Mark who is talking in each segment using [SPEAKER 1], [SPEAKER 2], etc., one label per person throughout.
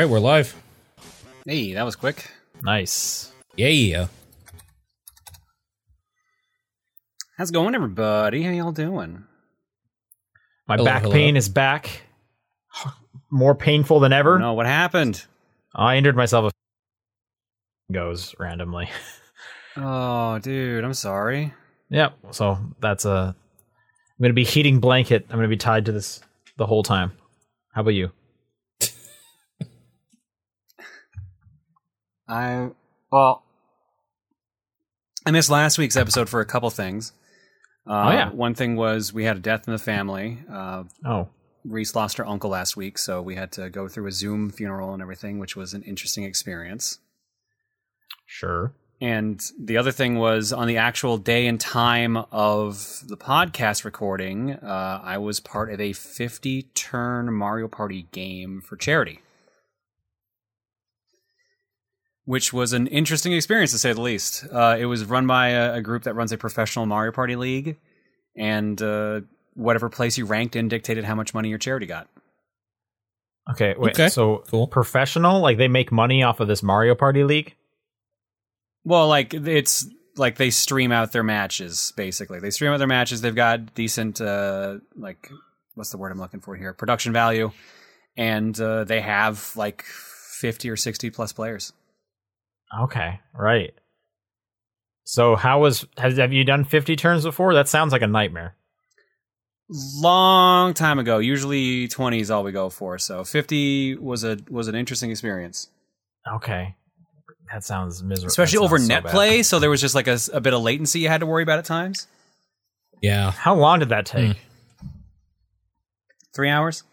[SPEAKER 1] All right, we're live.
[SPEAKER 2] Hey, that was quick.
[SPEAKER 3] Nice.
[SPEAKER 1] Yeah.
[SPEAKER 2] How's it going, everybody? How y'all doing?
[SPEAKER 3] My
[SPEAKER 1] Hello,
[SPEAKER 3] back
[SPEAKER 1] hello.
[SPEAKER 3] pain is back. More painful than ever.
[SPEAKER 2] No, what happened?
[SPEAKER 3] I injured myself. A goes randomly.
[SPEAKER 2] Oh, dude, I'm sorry.
[SPEAKER 3] yep. So that's a. I'm gonna be heating blanket. I'm gonna be tied to this the whole time. How about you?
[SPEAKER 2] I well, I missed last week's episode for a couple things. Uh,
[SPEAKER 3] Oh, yeah.
[SPEAKER 2] One thing was we had a death in the family. Uh,
[SPEAKER 3] Oh,
[SPEAKER 2] Reese lost her uncle last week, so we had to go through a Zoom funeral and everything, which was an interesting experience.
[SPEAKER 3] sure.
[SPEAKER 2] And the other thing was on the actual day and time of the podcast recording, uh, I was part of a 50 turn Mario Party game for charity, which was an interesting experience to say the least. Uh, it was run by a, a group that runs a professional Mario Party league, and uh, whatever place you ranked in dictated how much money your charity got.
[SPEAKER 3] Okay. Wait.
[SPEAKER 1] Okay,
[SPEAKER 3] So
[SPEAKER 1] cool.
[SPEAKER 3] professional, like they make money off of this Mario Party league.
[SPEAKER 2] Well, like it's like they stream out their matches basically. They stream out their matches. They've got decent uh like what's the word I'm looking for here? Production value. And uh they have like 50 or 60 plus players.
[SPEAKER 3] Okay. Right. So how was have have you done 50 turns before? That sounds like a nightmare.
[SPEAKER 2] Long time ago. Usually 20 is all we go for. So 50 was a was an interesting experience.
[SPEAKER 3] Okay. That sounds miserable.
[SPEAKER 2] Especially
[SPEAKER 3] That
[SPEAKER 2] over
[SPEAKER 3] so
[SPEAKER 2] net
[SPEAKER 3] bad.
[SPEAKER 2] play, so there was just like a, a bit of latency you had to worry about at times.
[SPEAKER 1] Yeah.
[SPEAKER 3] How long did that take? Hmm.
[SPEAKER 2] 3 hours?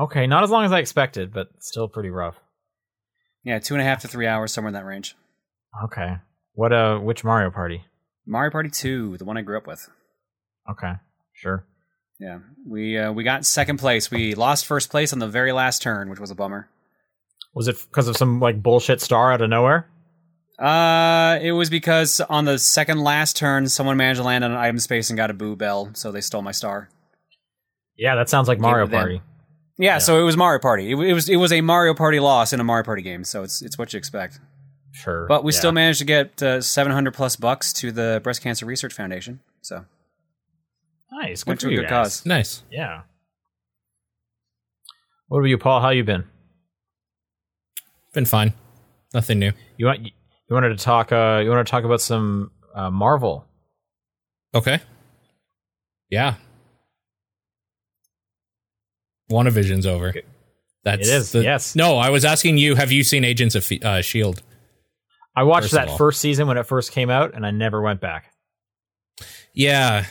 [SPEAKER 3] Okay, not as long as I expected, but still pretty rough.
[SPEAKER 2] Yeah, two and a half to three hours, somewhere in that range.
[SPEAKER 3] Okay. What uh which Mario Party?
[SPEAKER 2] Mario Party 2, the one I grew up with.
[SPEAKER 3] Okay. Sure.
[SPEAKER 2] Yeah, we uh, we got second place. We lost first place on the very last turn, which was a bummer.
[SPEAKER 3] Was it because of some like bullshit star out of nowhere?
[SPEAKER 2] Uh, it was because on the second last turn, someone managed to land on an item space and got a boo bell, so they stole my star.
[SPEAKER 3] Yeah, that sounds like Mario. Party.
[SPEAKER 2] Yeah, so it was Mario Party. It, it was it was a Mario Party loss in a Mario Party game, so it's it's what you expect.
[SPEAKER 3] Sure.
[SPEAKER 2] But we
[SPEAKER 3] yeah.
[SPEAKER 2] still managed to get uh, seven hundred plus bucks to the Breast Cancer Research Foundation. So
[SPEAKER 3] nice. Good
[SPEAKER 2] went
[SPEAKER 3] for
[SPEAKER 2] to a
[SPEAKER 3] you
[SPEAKER 2] good
[SPEAKER 3] guys.
[SPEAKER 2] cause.
[SPEAKER 1] Nice.
[SPEAKER 3] Yeah. What about you, Paul? How you been?
[SPEAKER 1] Been fine. Nothing new.
[SPEAKER 3] You want you wanted to talk uh you want to talk about some uh Marvel.
[SPEAKER 1] Okay. Yeah. WandaVision's over. That's
[SPEAKER 3] It is,
[SPEAKER 1] the-
[SPEAKER 3] yes.
[SPEAKER 1] No, I was asking you. Have you seen Agents of uh, Shield?
[SPEAKER 3] I watched
[SPEAKER 1] First
[SPEAKER 3] that first season when it first came out and I never went back.
[SPEAKER 1] Yeah,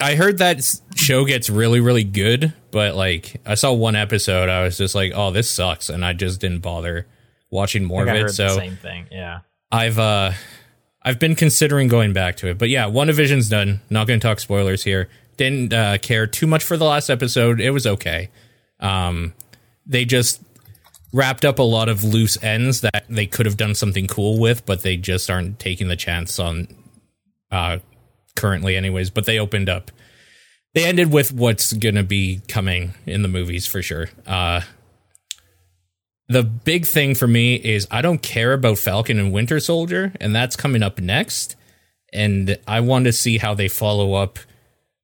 [SPEAKER 1] I heard that show gets really, really good, but like I saw one episode, I was just like, "Oh, this sucks," and I just didn't bother watching more of it. So
[SPEAKER 3] same thing. Yeah.
[SPEAKER 1] I've uh I've been considering going back to it. But yeah, WandaVision's done. Not going to talk spoilers here. Didn't uh, care too much for the last episode. It was okay. Um they just wrapped up a lot of loose ends that they could have done something cool with, but they just aren't taking the chance on uh currently anyways, but they opened up they ended with what's to be coming in the movies for sure. Uh the big thing for me is I don't care about Falcon and Winter Soldier, and that's coming up next. And I want to see how they follow up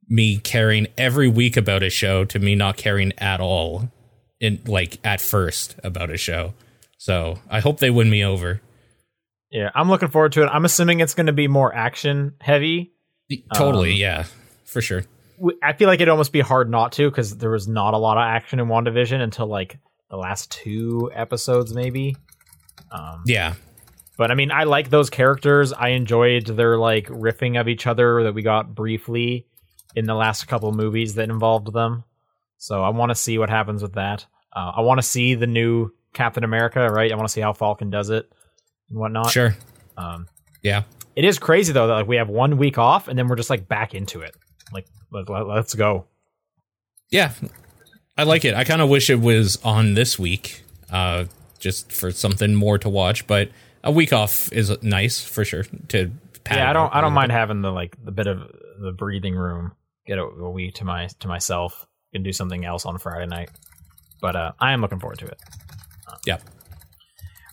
[SPEAKER 1] me caring every week about a show to me not caring at all in like at first about a show. So I hope they win me over.
[SPEAKER 3] Yeah, I'm looking forward to it. I'm assuming it's going to be more action heavy.
[SPEAKER 1] Totally,
[SPEAKER 3] Um,
[SPEAKER 1] yeah, for sure.
[SPEAKER 3] I feel like it'd almost be hard not to because there was not a lot of action in WandaVision until like the last two episodes, maybe. Um,
[SPEAKER 1] Yeah,
[SPEAKER 3] but I mean, I like those characters. I enjoyed their like riffing of each other that we got briefly in the last couple movies that involved them. So I want to see what happens with that. Uh, I want to see the new Captain America, right? I want to see how Falcon does it and whatnot.
[SPEAKER 1] sure.
[SPEAKER 3] Um,
[SPEAKER 1] Yeah,
[SPEAKER 3] it is crazy though that like we have one week off and then we're just like back into it. Like let, let, let's go.
[SPEAKER 1] yeah. I like it. I kind of wish it was on this week, uh, just for something more to watch. But a week off is nice for sure. To
[SPEAKER 3] yeah, I don't I don't mind having the like the bit of the breathing room. Get a, a week to my to myself and do something else on Friday night. But uh, I am looking forward to it.
[SPEAKER 1] Yep.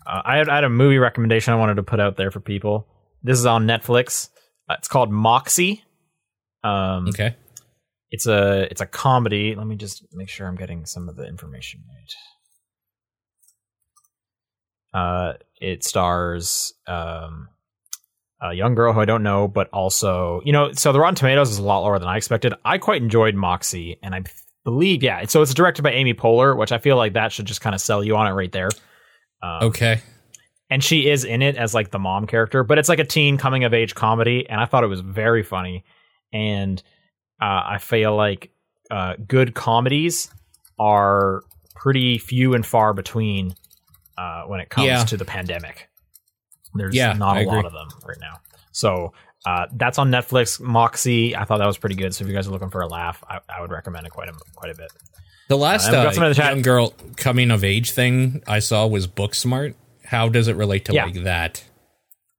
[SPEAKER 3] Uh, I, had, I had a movie recommendation I wanted to put out there for people. This is on Netflix. Uh, it's called Moxie. Um,
[SPEAKER 1] Okay.
[SPEAKER 3] It's a it's a comedy. Let me just make sure I'm getting some of the information right. Uh, it stars um, a young girl who I don't know, but also you know. So the Rotten Tomatoes is a lot lower than I expected. I quite enjoyed Moxie, and I believe yeah. So it's directed by Amy Poehler, which I feel like that should just kind of sell you on it right there. Um,
[SPEAKER 1] Okay.
[SPEAKER 3] and she is in it as like the mom character, but it's like a teen coming of age comedy, and I thought it was very funny. And uh, I feel like uh, good comedies are pretty few and far between uh, when it comes
[SPEAKER 1] Yeah.
[SPEAKER 3] to the pandemic. There's
[SPEAKER 1] Yeah,
[SPEAKER 3] not
[SPEAKER 1] I
[SPEAKER 3] a lot of them right now. So uh, that's on Netflix. Moxie, I thought that was pretty good. So if you guys are looking for a laugh, I, I would recommend it quite a quite a bit.
[SPEAKER 1] The last
[SPEAKER 3] Uh,
[SPEAKER 1] uh,
[SPEAKER 3] some the
[SPEAKER 1] young girl coming of age thing I saw was Booksmart. How does it relate to
[SPEAKER 3] Yeah.
[SPEAKER 1] like that?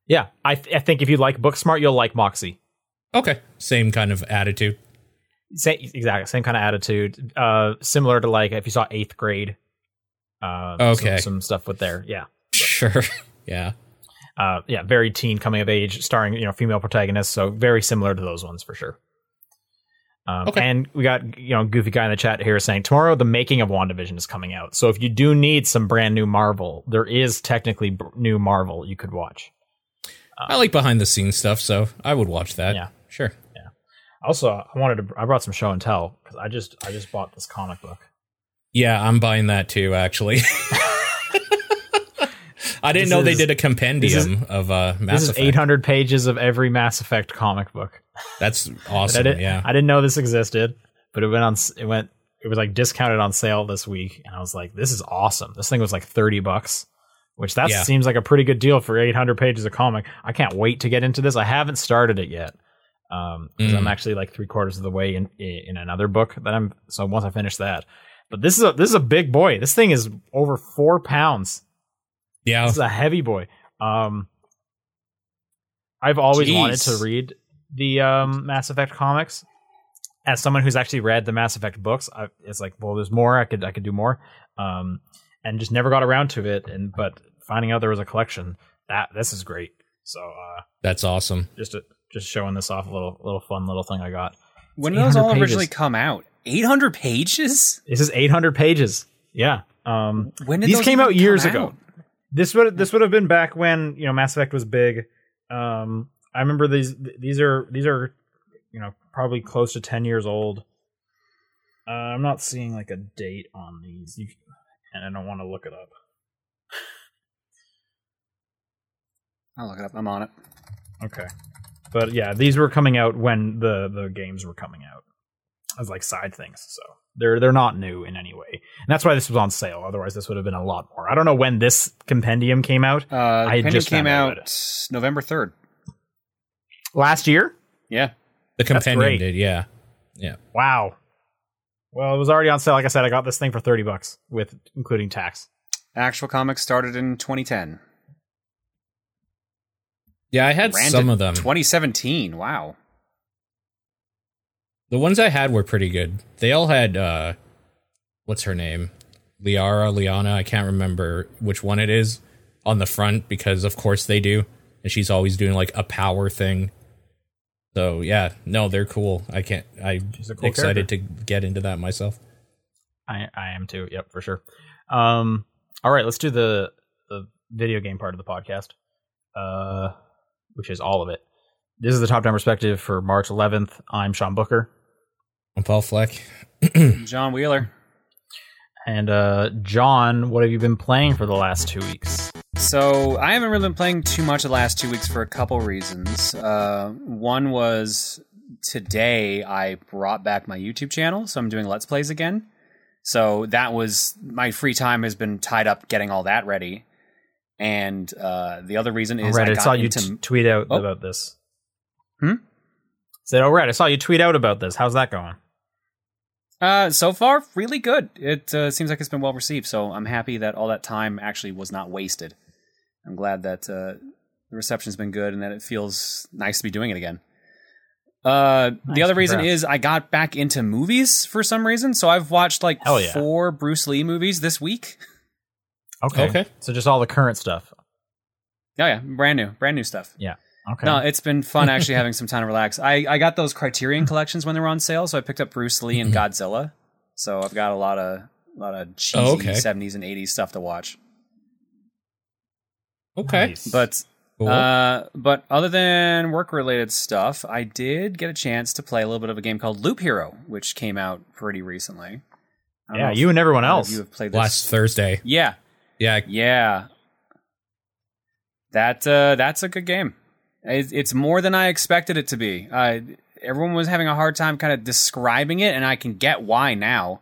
[SPEAKER 3] Yeah, I, th- I think if you like Booksmart, you'll like Moxie.
[SPEAKER 1] Okay. Same kind of attitude.
[SPEAKER 3] Same, exactly same kind of attitude. Uh, similar to like if you saw Eighth Grade. Uh, some-
[SPEAKER 1] Okay.
[SPEAKER 3] some, stuff with there. Yeah,
[SPEAKER 1] Sure. yeah.
[SPEAKER 3] Uh, yeah, very teen coming of age, starring you know female protagonists. So very similar to those ones for sure. Um,
[SPEAKER 1] Okay.
[SPEAKER 3] And we got you know goofy guy in the chat here saying tomorrow the making of Wandavision is coming out. So if you do need some brand new Marvel, there is technically new Marvel you could watch.
[SPEAKER 1] I like behind the scenes stuff, so I would watch that.
[SPEAKER 3] Yeah.
[SPEAKER 1] Sure. Yeah.
[SPEAKER 3] Also, I wanted to I brought some show and tell because I just I just bought this comic book.
[SPEAKER 1] Yeah, I'm buying that too, actually. I didn't
[SPEAKER 3] This
[SPEAKER 1] know they did a compendium of uh, Mass
[SPEAKER 3] This is
[SPEAKER 1] Effect.
[SPEAKER 3] 800 pages of every Mass Effect comic book.
[SPEAKER 1] That's awesome.
[SPEAKER 3] I didn't,
[SPEAKER 1] yeah.
[SPEAKER 3] I didn't know this existed, but it went on. It went. It was like discounted on sale this week, and I was like, "This is awesome." This thing was like thirty bucks, which that
[SPEAKER 1] Yeah.
[SPEAKER 3] seems like a pretty good deal for eight hundred pages of comic. I can't wait to get into this. I haven't started it yet, um, because I'm
[SPEAKER 1] Mm.
[SPEAKER 3] actually like three quarters of the way in in another book that I'm. So once I finish that, but this is a this is a big boy. This thing is over four pounds.
[SPEAKER 1] Yeah.
[SPEAKER 3] This is a heavy boy. Um, I've always
[SPEAKER 2] Jeez.
[SPEAKER 3] wanted to read the um, Mass Effect comics. As someone who's actually read the Mass Effect books, I, it's like, well, there's more. I could I could do more, um, and just never got around to it. And but finding out there was a collection, that this is great. So uh,
[SPEAKER 1] That's awesome.
[SPEAKER 3] just a, just showing this off a little little fun little thing I got.
[SPEAKER 2] When did those all
[SPEAKER 3] pages.
[SPEAKER 2] originally come out? 800 pages?
[SPEAKER 3] This is 800 pages. Yeah. Um,
[SPEAKER 2] When did
[SPEAKER 3] These
[SPEAKER 2] those
[SPEAKER 3] came out years
[SPEAKER 2] come
[SPEAKER 3] ago.
[SPEAKER 2] out?
[SPEAKER 3] This would this would have been back when you know Mass Effect was big. Um, I remember these these are these are you know probably close to ten years old. Uh, I'm not seeing like a date on these, you, and I don't want to look it up.
[SPEAKER 2] I'll look it up. I'm on it.
[SPEAKER 3] Okay, but yeah, these were coming out when the the games were coming out as like side things. So they're they're not new in any way, and that's why this was on sale. Otherwise, this would have been a lot more. I don't know when this compendium came out.
[SPEAKER 2] Uh,
[SPEAKER 3] I
[SPEAKER 2] Compendium
[SPEAKER 3] just
[SPEAKER 2] came
[SPEAKER 3] out
[SPEAKER 2] out November 3rd.
[SPEAKER 3] Last year.
[SPEAKER 2] Yeah.
[SPEAKER 1] The compendium did, yeah. Yeah.
[SPEAKER 3] Wow. Well, it was already on sale. Like I said, I got this thing for thirty bucks with including tax.
[SPEAKER 2] Actual comics started in 2010.
[SPEAKER 1] Yeah, I had
[SPEAKER 2] Ran
[SPEAKER 1] some of them.
[SPEAKER 2] 2017. Wow.
[SPEAKER 1] The ones I had were pretty good. They all had uh what's her name? Liara, Liana, I can't remember which one it is on the front because of course they do. And she's always doing like a power thing. So yeah, no, they're cool. I can't I'm
[SPEAKER 3] cool
[SPEAKER 1] excited to get into that myself.
[SPEAKER 3] I I am too. Yep, for sure. Um. All right, let's do the the video game part of the podcast. Uh, which is all of it. This is the top down perspective for March 11th. I'm Sean Booker,
[SPEAKER 1] I'm Paul Fleck.
[SPEAKER 2] John Wheeler.
[SPEAKER 3] and uh, John. What have you been playing for the last two weeks?
[SPEAKER 2] So I haven't really been playing too much the last two weeks for a couple reasons. Uh, one was today I brought back my YouTube channel, so I'm doing Let's Plays again. So that was my free time has been tied up getting all that ready. And uh, the other reason is
[SPEAKER 3] All right,
[SPEAKER 2] I
[SPEAKER 3] I,
[SPEAKER 2] got
[SPEAKER 3] saw you t- tweet out
[SPEAKER 2] Oh.
[SPEAKER 3] about this.
[SPEAKER 2] Hmm?
[SPEAKER 3] Said, "All right, I saw you tweet out about this. How's that going?"
[SPEAKER 2] Uh, so far, really good. It uh, seems like it's been well received, so I'm happy that all that time actually was not wasted. I'm glad that uh, the reception's been good and that it feels nice to be doing it again. Uh, the
[SPEAKER 3] Nice,
[SPEAKER 2] other reason
[SPEAKER 3] congrats.
[SPEAKER 2] is I got back into movies for some reason, so I've watched like
[SPEAKER 3] yeah.
[SPEAKER 2] four Bruce Lee movies this week.
[SPEAKER 3] Okay.
[SPEAKER 1] Okay.
[SPEAKER 3] So just all the current stuff.
[SPEAKER 2] Oh yeah, brand new, brand new stuff.
[SPEAKER 3] Yeah. Okay.
[SPEAKER 2] No, it's been fun actually having some time to relax. I, I got those Criterion collections when they were on sale, so I picked up Bruce Lee and Godzilla. So I've got a lot of a lot of cheesy
[SPEAKER 1] Oh, okay.
[SPEAKER 2] 70s and 80s stuff to watch.
[SPEAKER 1] Okay.
[SPEAKER 3] Nice.
[SPEAKER 2] But
[SPEAKER 1] Cool.
[SPEAKER 2] uh, but other than work related stuff, I did get a chance to play a little bit of a game called Loop Hero, which came out pretty recently.
[SPEAKER 3] Yeah, you and everyone else.
[SPEAKER 2] You have played this.
[SPEAKER 1] Last Thursday.
[SPEAKER 2] yeah,
[SPEAKER 1] Yeah.
[SPEAKER 2] yeah. That uh, that's a good game. It, it's more than I expected it to be. Uh, everyone was having a hard time kind of describing it, and I can get why now.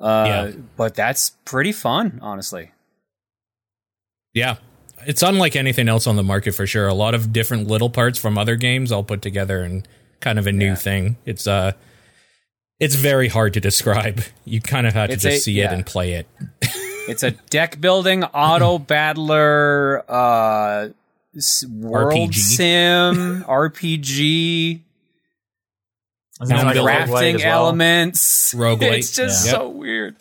[SPEAKER 2] Uh,
[SPEAKER 1] Yeah.
[SPEAKER 2] But that's pretty fun, honestly.
[SPEAKER 1] Yeah. It's unlike anything else on the market for sure. A lot of different little parts from other games all put together and kind of a new
[SPEAKER 2] Yeah.
[SPEAKER 1] thing. It's uh it's very hard to describe. You kind of have to
[SPEAKER 2] It's
[SPEAKER 1] just
[SPEAKER 2] a-
[SPEAKER 1] see
[SPEAKER 2] yeah.
[SPEAKER 1] it and play it.
[SPEAKER 2] It's a deck building auto battler uh, world
[SPEAKER 1] RPG.
[SPEAKER 2] sim RPG
[SPEAKER 3] Isn't it like a roguelike
[SPEAKER 2] crafting
[SPEAKER 3] well?
[SPEAKER 2] elements.
[SPEAKER 1] Roguelite,
[SPEAKER 2] It's just
[SPEAKER 1] yeah.
[SPEAKER 2] so weird.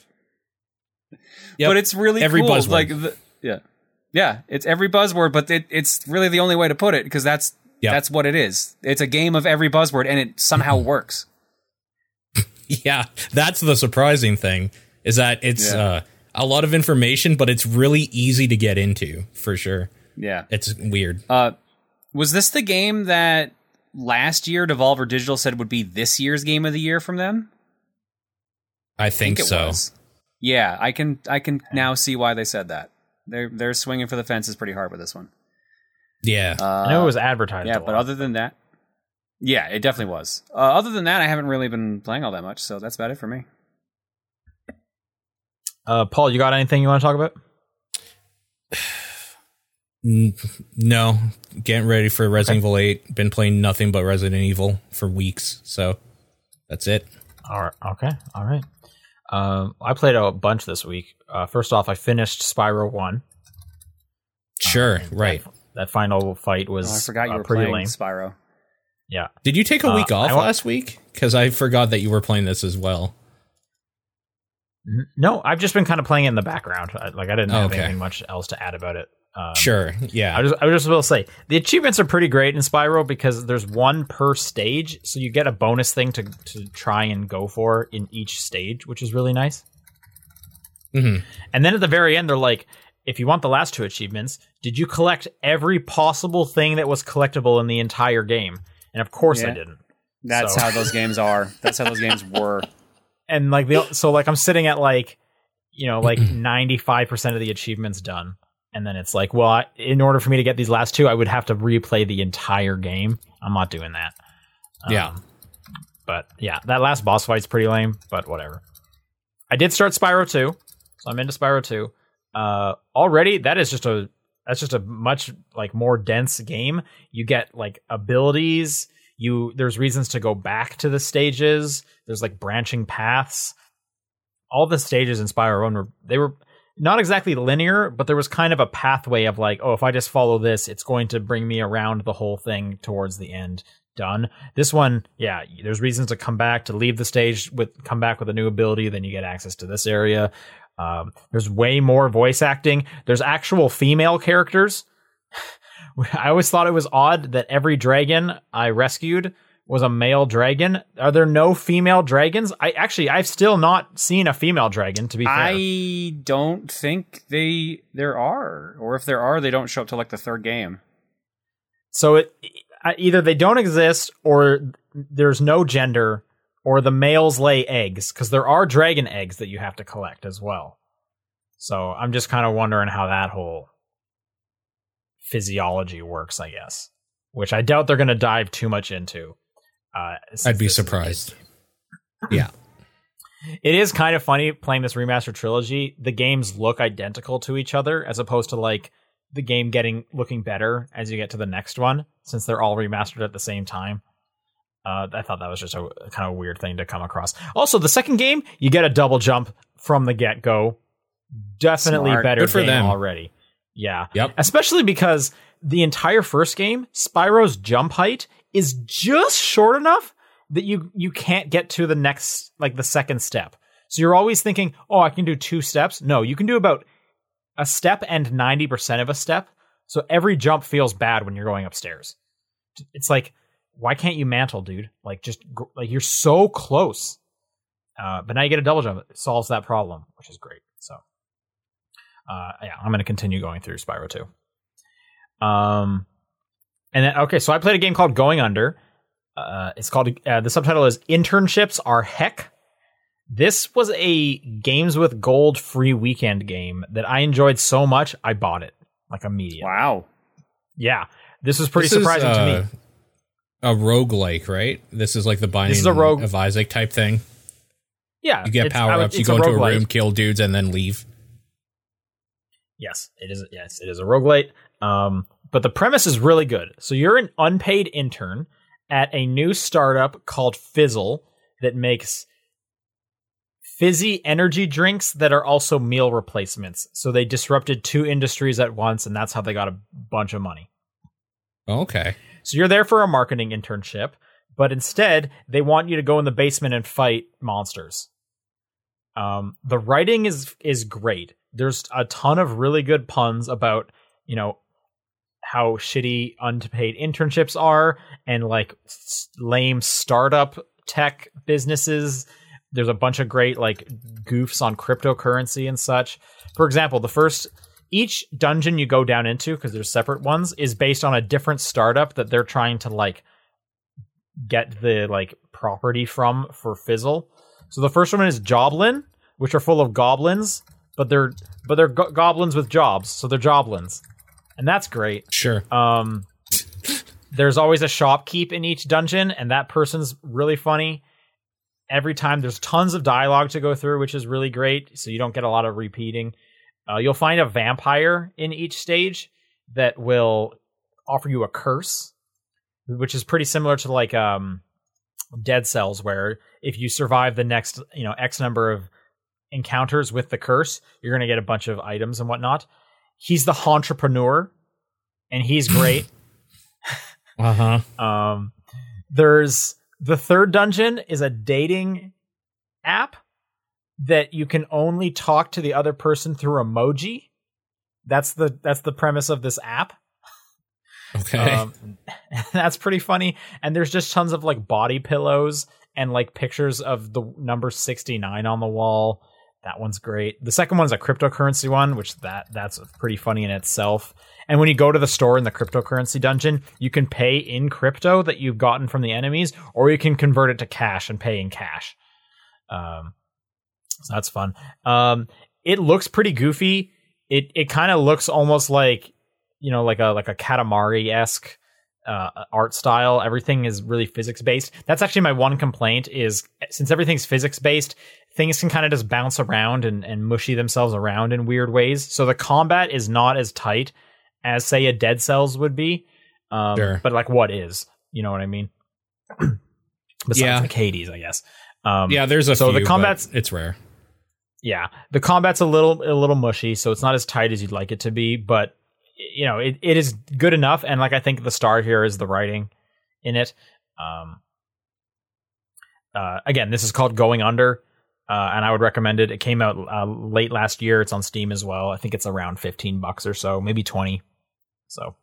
[SPEAKER 1] Yep.
[SPEAKER 2] But it's really
[SPEAKER 1] Every
[SPEAKER 2] cool.
[SPEAKER 1] buzzword.
[SPEAKER 2] Like the, yeah, yeah. It's every buzzword, but it, it's really the only way to put it because that's
[SPEAKER 1] Yep.
[SPEAKER 2] that's what it is. It's a game of every buzzword, and it somehow works.
[SPEAKER 1] Yeah, that's the surprising thing is that it's
[SPEAKER 2] Yeah.
[SPEAKER 1] uh a lot of information but it's really easy to get into for sure.
[SPEAKER 2] Yeah.
[SPEAKER 1] It's weird.
[SPEAKER 2] Uh, was this the game that last year Devolver Digital said would be this year's game of the year from them?
[SPEAKER 1] I think,
[SPEAKER 2] it
[SPEAKER 1] so.
[SPEAKER 2] was. Yeah, I can I can now see why they said that. They're they're swinging for the fences pretty hard with this one.
[SPEAKER 1] Yeah.
[SPEAKER 2] Uh,
[SPEAKER 3] I know it was advertised.
[SPEAKER 2] yeah,
[SPEAKER 3] a
[SPEAKER 2] but other than that, yeah, it definitely was. Uh, other than that, I haven't really been playing all that much, so that's about it for me.
[SPEAKER 3] uh, Paul, you got anything you want to talk about?
[SPEAKER 1] N- no, getting ready for Resident Evil 8. Been playing nothing but Resident Evil for weeks, so that's it.
[SPEAKER 3] All right. Okay. All right. Um, I played a bunch this week. Uh, first off, I finished Spyro One.
[SPEAKER 1] Sure,
[SPEAKER 3] And
[SPEAKER 1] right.
[SPEAKER 3] That, that final fight was
[SPEAKER 2] Oh, I forgot you
[SPEAKER 3] uh,
[SPEAKER 2] were
[SPEAKER 3] pretty
[SPEAKER 2] playing
[SPEAKER 3] lame.
[SPEAKER 2] Spyro.
[SPEAKER 3] Yeah.
[SPEAKER 1] Did you take a
[SPEAKER 3] Uh,
[SPEAKER 1] week off
[SPEAKER 3] I
[SPEAKER 1] last week? Because I forgot that you were playing this as well.
[SPEAKER 3] No, I've just been kind of playing it in the background. I, like I didn't have
[SPEAKER 1] Okay.
[SPEAKER 3] anything much else to add about it. Um,
[SPEAKER 1] Sure, yeah.
[SPEAKER 3] I just I just will say the achievements are pretty great in Spyro because there's one per stage, so you get a bonus thing to to try and go for in each stage, which is really nice.
[SPEAKER 1] hmm
[SPEAKER 3] And then at the very end, they're like, if you want the last two achievements, did you collect every possible thing that was collectible in the entire game? And of course I didn't.
[SPEAKER 2] That's
[SPEAKER 3] So-
[SPEAKER 2] how those games are. That's how those games were.
[SPEAKER 3] And like the so like I'm sitting at like you know like 95% of the achievements done. And then it's like, well, I, in order for me to get these last two, I would have to replay the entire game. I'm not doing that.
[SPEAKER 1] Yeah.
[SPEAKER 3] Um, but yeah, that last boss fight's pretty lame, but whatever. I did start Spyro 2, so I'm into Spyro 2. Uh already that is just a that's just a much like more dense game. You get like abilities, you there's reasons to go back to the stages, there's like branching paths. All the stages in Spyro 1 were they were not exactly linear, but there was kind of a pathway of like, oh, if I just follow this, it's going to bring me around the whole thing towards the end. Done. This one, yeah, there's reasons to come back to leave the stage with come back with a new ability. Then you get access to this area. Um, there's way more voice acting. There's actual female characters. I always thought it was odd that every dragon I rescued was a male dragon. Are there no female dragons? I actually I've still not seen a female dragon. To be fair,
[SPEAKER 2] I don't think they there are, or if there are, they don't show up till like the third game.
[SPEAKER 3] So it either they don't exist or there's no gender or the males lay eggs because there are dragon eggs that you have to collect as well. So I'm just kind of wondering how that whole physiology works, I guess, which I doubt they're going to dive too much into. Uh,
[SPEAKER 1] I'd be
[SPEAKER 3] this is a
[SPEAKER 1] surprised. Yeah.
[SPEAKER 3] It is kind of funny playing this remaster trilogy. The games look identical to each other as opposed to like the game getting looking better as you get to the next one since they're all remastered at the same time. Uh, I thought that was just a kind of weird thing to come across. Also, the second game, you get a double jump from the get go. Definitely
[SPEAKER 2] Smart.
[SPEAKER 3] better
[SPEAKER 1] Good for
[SPEAKER 3] game
[SPEAKER 1] them.
[SPEAKER 3] already. Yeah.
[SPEAKER 1] Yep.
[SPEAKER 3] Especially because the entire first game, Spyro's jump height is just short enough that you you can't get to the next like the second step. So you're always thinking, "Oh, I can do two steps." No, you can do about a step and 90% of a step. So every jump feels bad when you're going upstairs. It's like, why can't you mantle, dude? Like, just like you're so close. Uh, but now you get a double jump. It solves that problem, which is great. So, uh, yeah, I'm going to continue going through Spyro 2. Um, and then, okay, so I played a game called Going Under. Uh, it's called, uh, the subtitle is Internships Are Heck. This was a Games with Gold free weekend game that I enjoyed so much, I bought it like immediately.
[SPEAKER 2] Wow.
[SPEAKER 3] Yeah. This was pretty
[SPEAKER 1] This is,
[SPEAKER 3] surprising to
[SPEAKER 1] uh,
[SPEAKER 3] me.
[SPEAKER 1] A roguelike, right? This is like the Binding
[SPEAKER 3] is a rogue-
[SPEAKER 1] of Isaac type thing.
[SPEAKER 3] Yeah.
[SPEAKER 1] You get power ups, you
[SPEAKER 3] it's
[SPEAKER 1] go into a room, kill dudes, and then leave.
[SPEAKER 3] Yes, it is. Yes, it is a roguelite. Um, but the premise is really good. So you're an unpaid intern at a new startup called Fizzle that makes fizzy energy drinks that are also meal replacements. So they disrupted two industries at once, and that's how they got a bunch of money.
[SPEAKER 1] Okay.
[SPEAKER 3] So you're there for a marketing internship, but instead they want you to go in the basement and fight monsters. Um, the writing is is great. There's a ton of really good puns about you know how shitty unpaid internships are and like lame startup tech businesses. There's a bunch of great like goofs on cryptocurrency and such. For example, the first each dungeon you go down into because there's separate ones is based on a different startup that they're trying to like get the like property from for Fizzle. So the first one is Joblin, which are full of goblins, but they're but they're go- goblins with jobs, so they're joblins, and that's great.
[SPEAKER 1] Sure.
[SPEAKER 3] Um, there's always a shopkeep in each dungeon, and that person's really funny. Every time there's tons of dialogue to go through, which is really great. So you don't get a lot of repeating. Uh, you'll find a vampire in each stage that will offer you a curse, which is pretty similar to like um, Dead Cells, where if you survive the next you know X number of encounters with the curse, you're going to get a bunch of items and whatnot. He's the entrepreneur, and he's great.
[SPEAKER 1] Uh huh.
[SPEAKER 3] Um, there's the third dungeon is a dating app that you can only talk to the other person through emoji. That's the that's the premise of this app.
[SPEAKER 1] Okay.
[SPEAKER 3] Um, that's pretty funny. And there's just tons of like body pillows and like pictures of the number 69 on the wall. That one's great. The second one's a cryptocurrency one, which that that's pretty funny in itself. And when you go to the store in the cryptocurrency dungeon, you can pay in crypto that you've gotten from the enemies, or you can convert it to cash and pay in cash. Um, so that's fun. Um, it looks pretty goofy. It it kind of looks almost like you know like a like a Katamari esque uh, art style. Everything is really physics based. That's actually my one complaint is since everything's physics based, things can kind of just bounce around and, and mushy themselves around in weird ways. So the combat is not as tight as say a Dead Cells would be. Um,
[SPEAKER 1] Sure.
[SPEAKER 3] But like what is? You know what I mean? Besides
[SPEAKER 1] Yeah.
[SPEAKER 3] like Hades, I guess. Um,
[SPEAKER 1] yeah, there's a
[SPEAKER 3] so
[SPEAKER 1] few,
[SPEAKER 3] the combat's
[SPEAKER 1] it's rare.
[SPEAKER 3] yeah the combat's a little a little mushy so it's not as tight as you'd like it to be but you know it, it is good enough and like i think the star here is the writing in it um uh again this is called going under uh and i would recommend it it came out uh, late last year it's on steam as well i think it's around 15 bucks or so maybe 20 so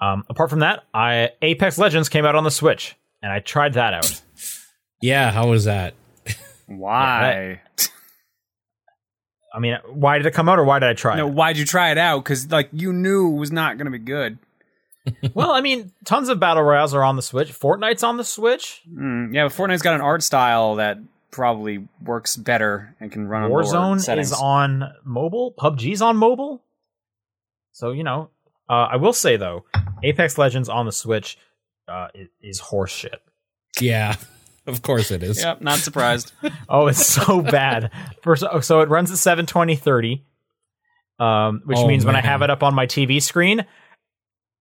[SPEAKER 3] um apart from that i apex legends came out on the switch and i tried that out
[SPEAKER 1] Yeah, how was that?
[SPEAKER 2] Why?
[SPEAKER 3] i mean why did it come out or why did i try
[SPEAKER 2] no,
[SPEAKER 3] it
[SPEAKER 2] why'd you try it out? Because like you knew it was not going to be good.
[SPEAKER 3] well, I mean, tons of battle royales are on the Switch. Fortnite's on the Switch.
[SPEAKER 2] Mm, yeah, but Fortnite's got an art style that probably works better and can run on
[SPEAKER 3] Warzone
[SPEAKER 2] settings.
[SPEAKER 3] is on mobile. PUBG's on mobile. So you know, uh, I will say though, Apex Legends on the Switch uh, is, is horse.
[SPEAKER 1] Yeah, of course it is.
[SPEAKER 2] Yep, not surprised.
[SPEAKER 3] Oh, it's so bad. First, oh, so it runs at 72030, um, which
[SPEAKER 1] Oh,
[SPEAKER 3] means when I have it up on my TV screen,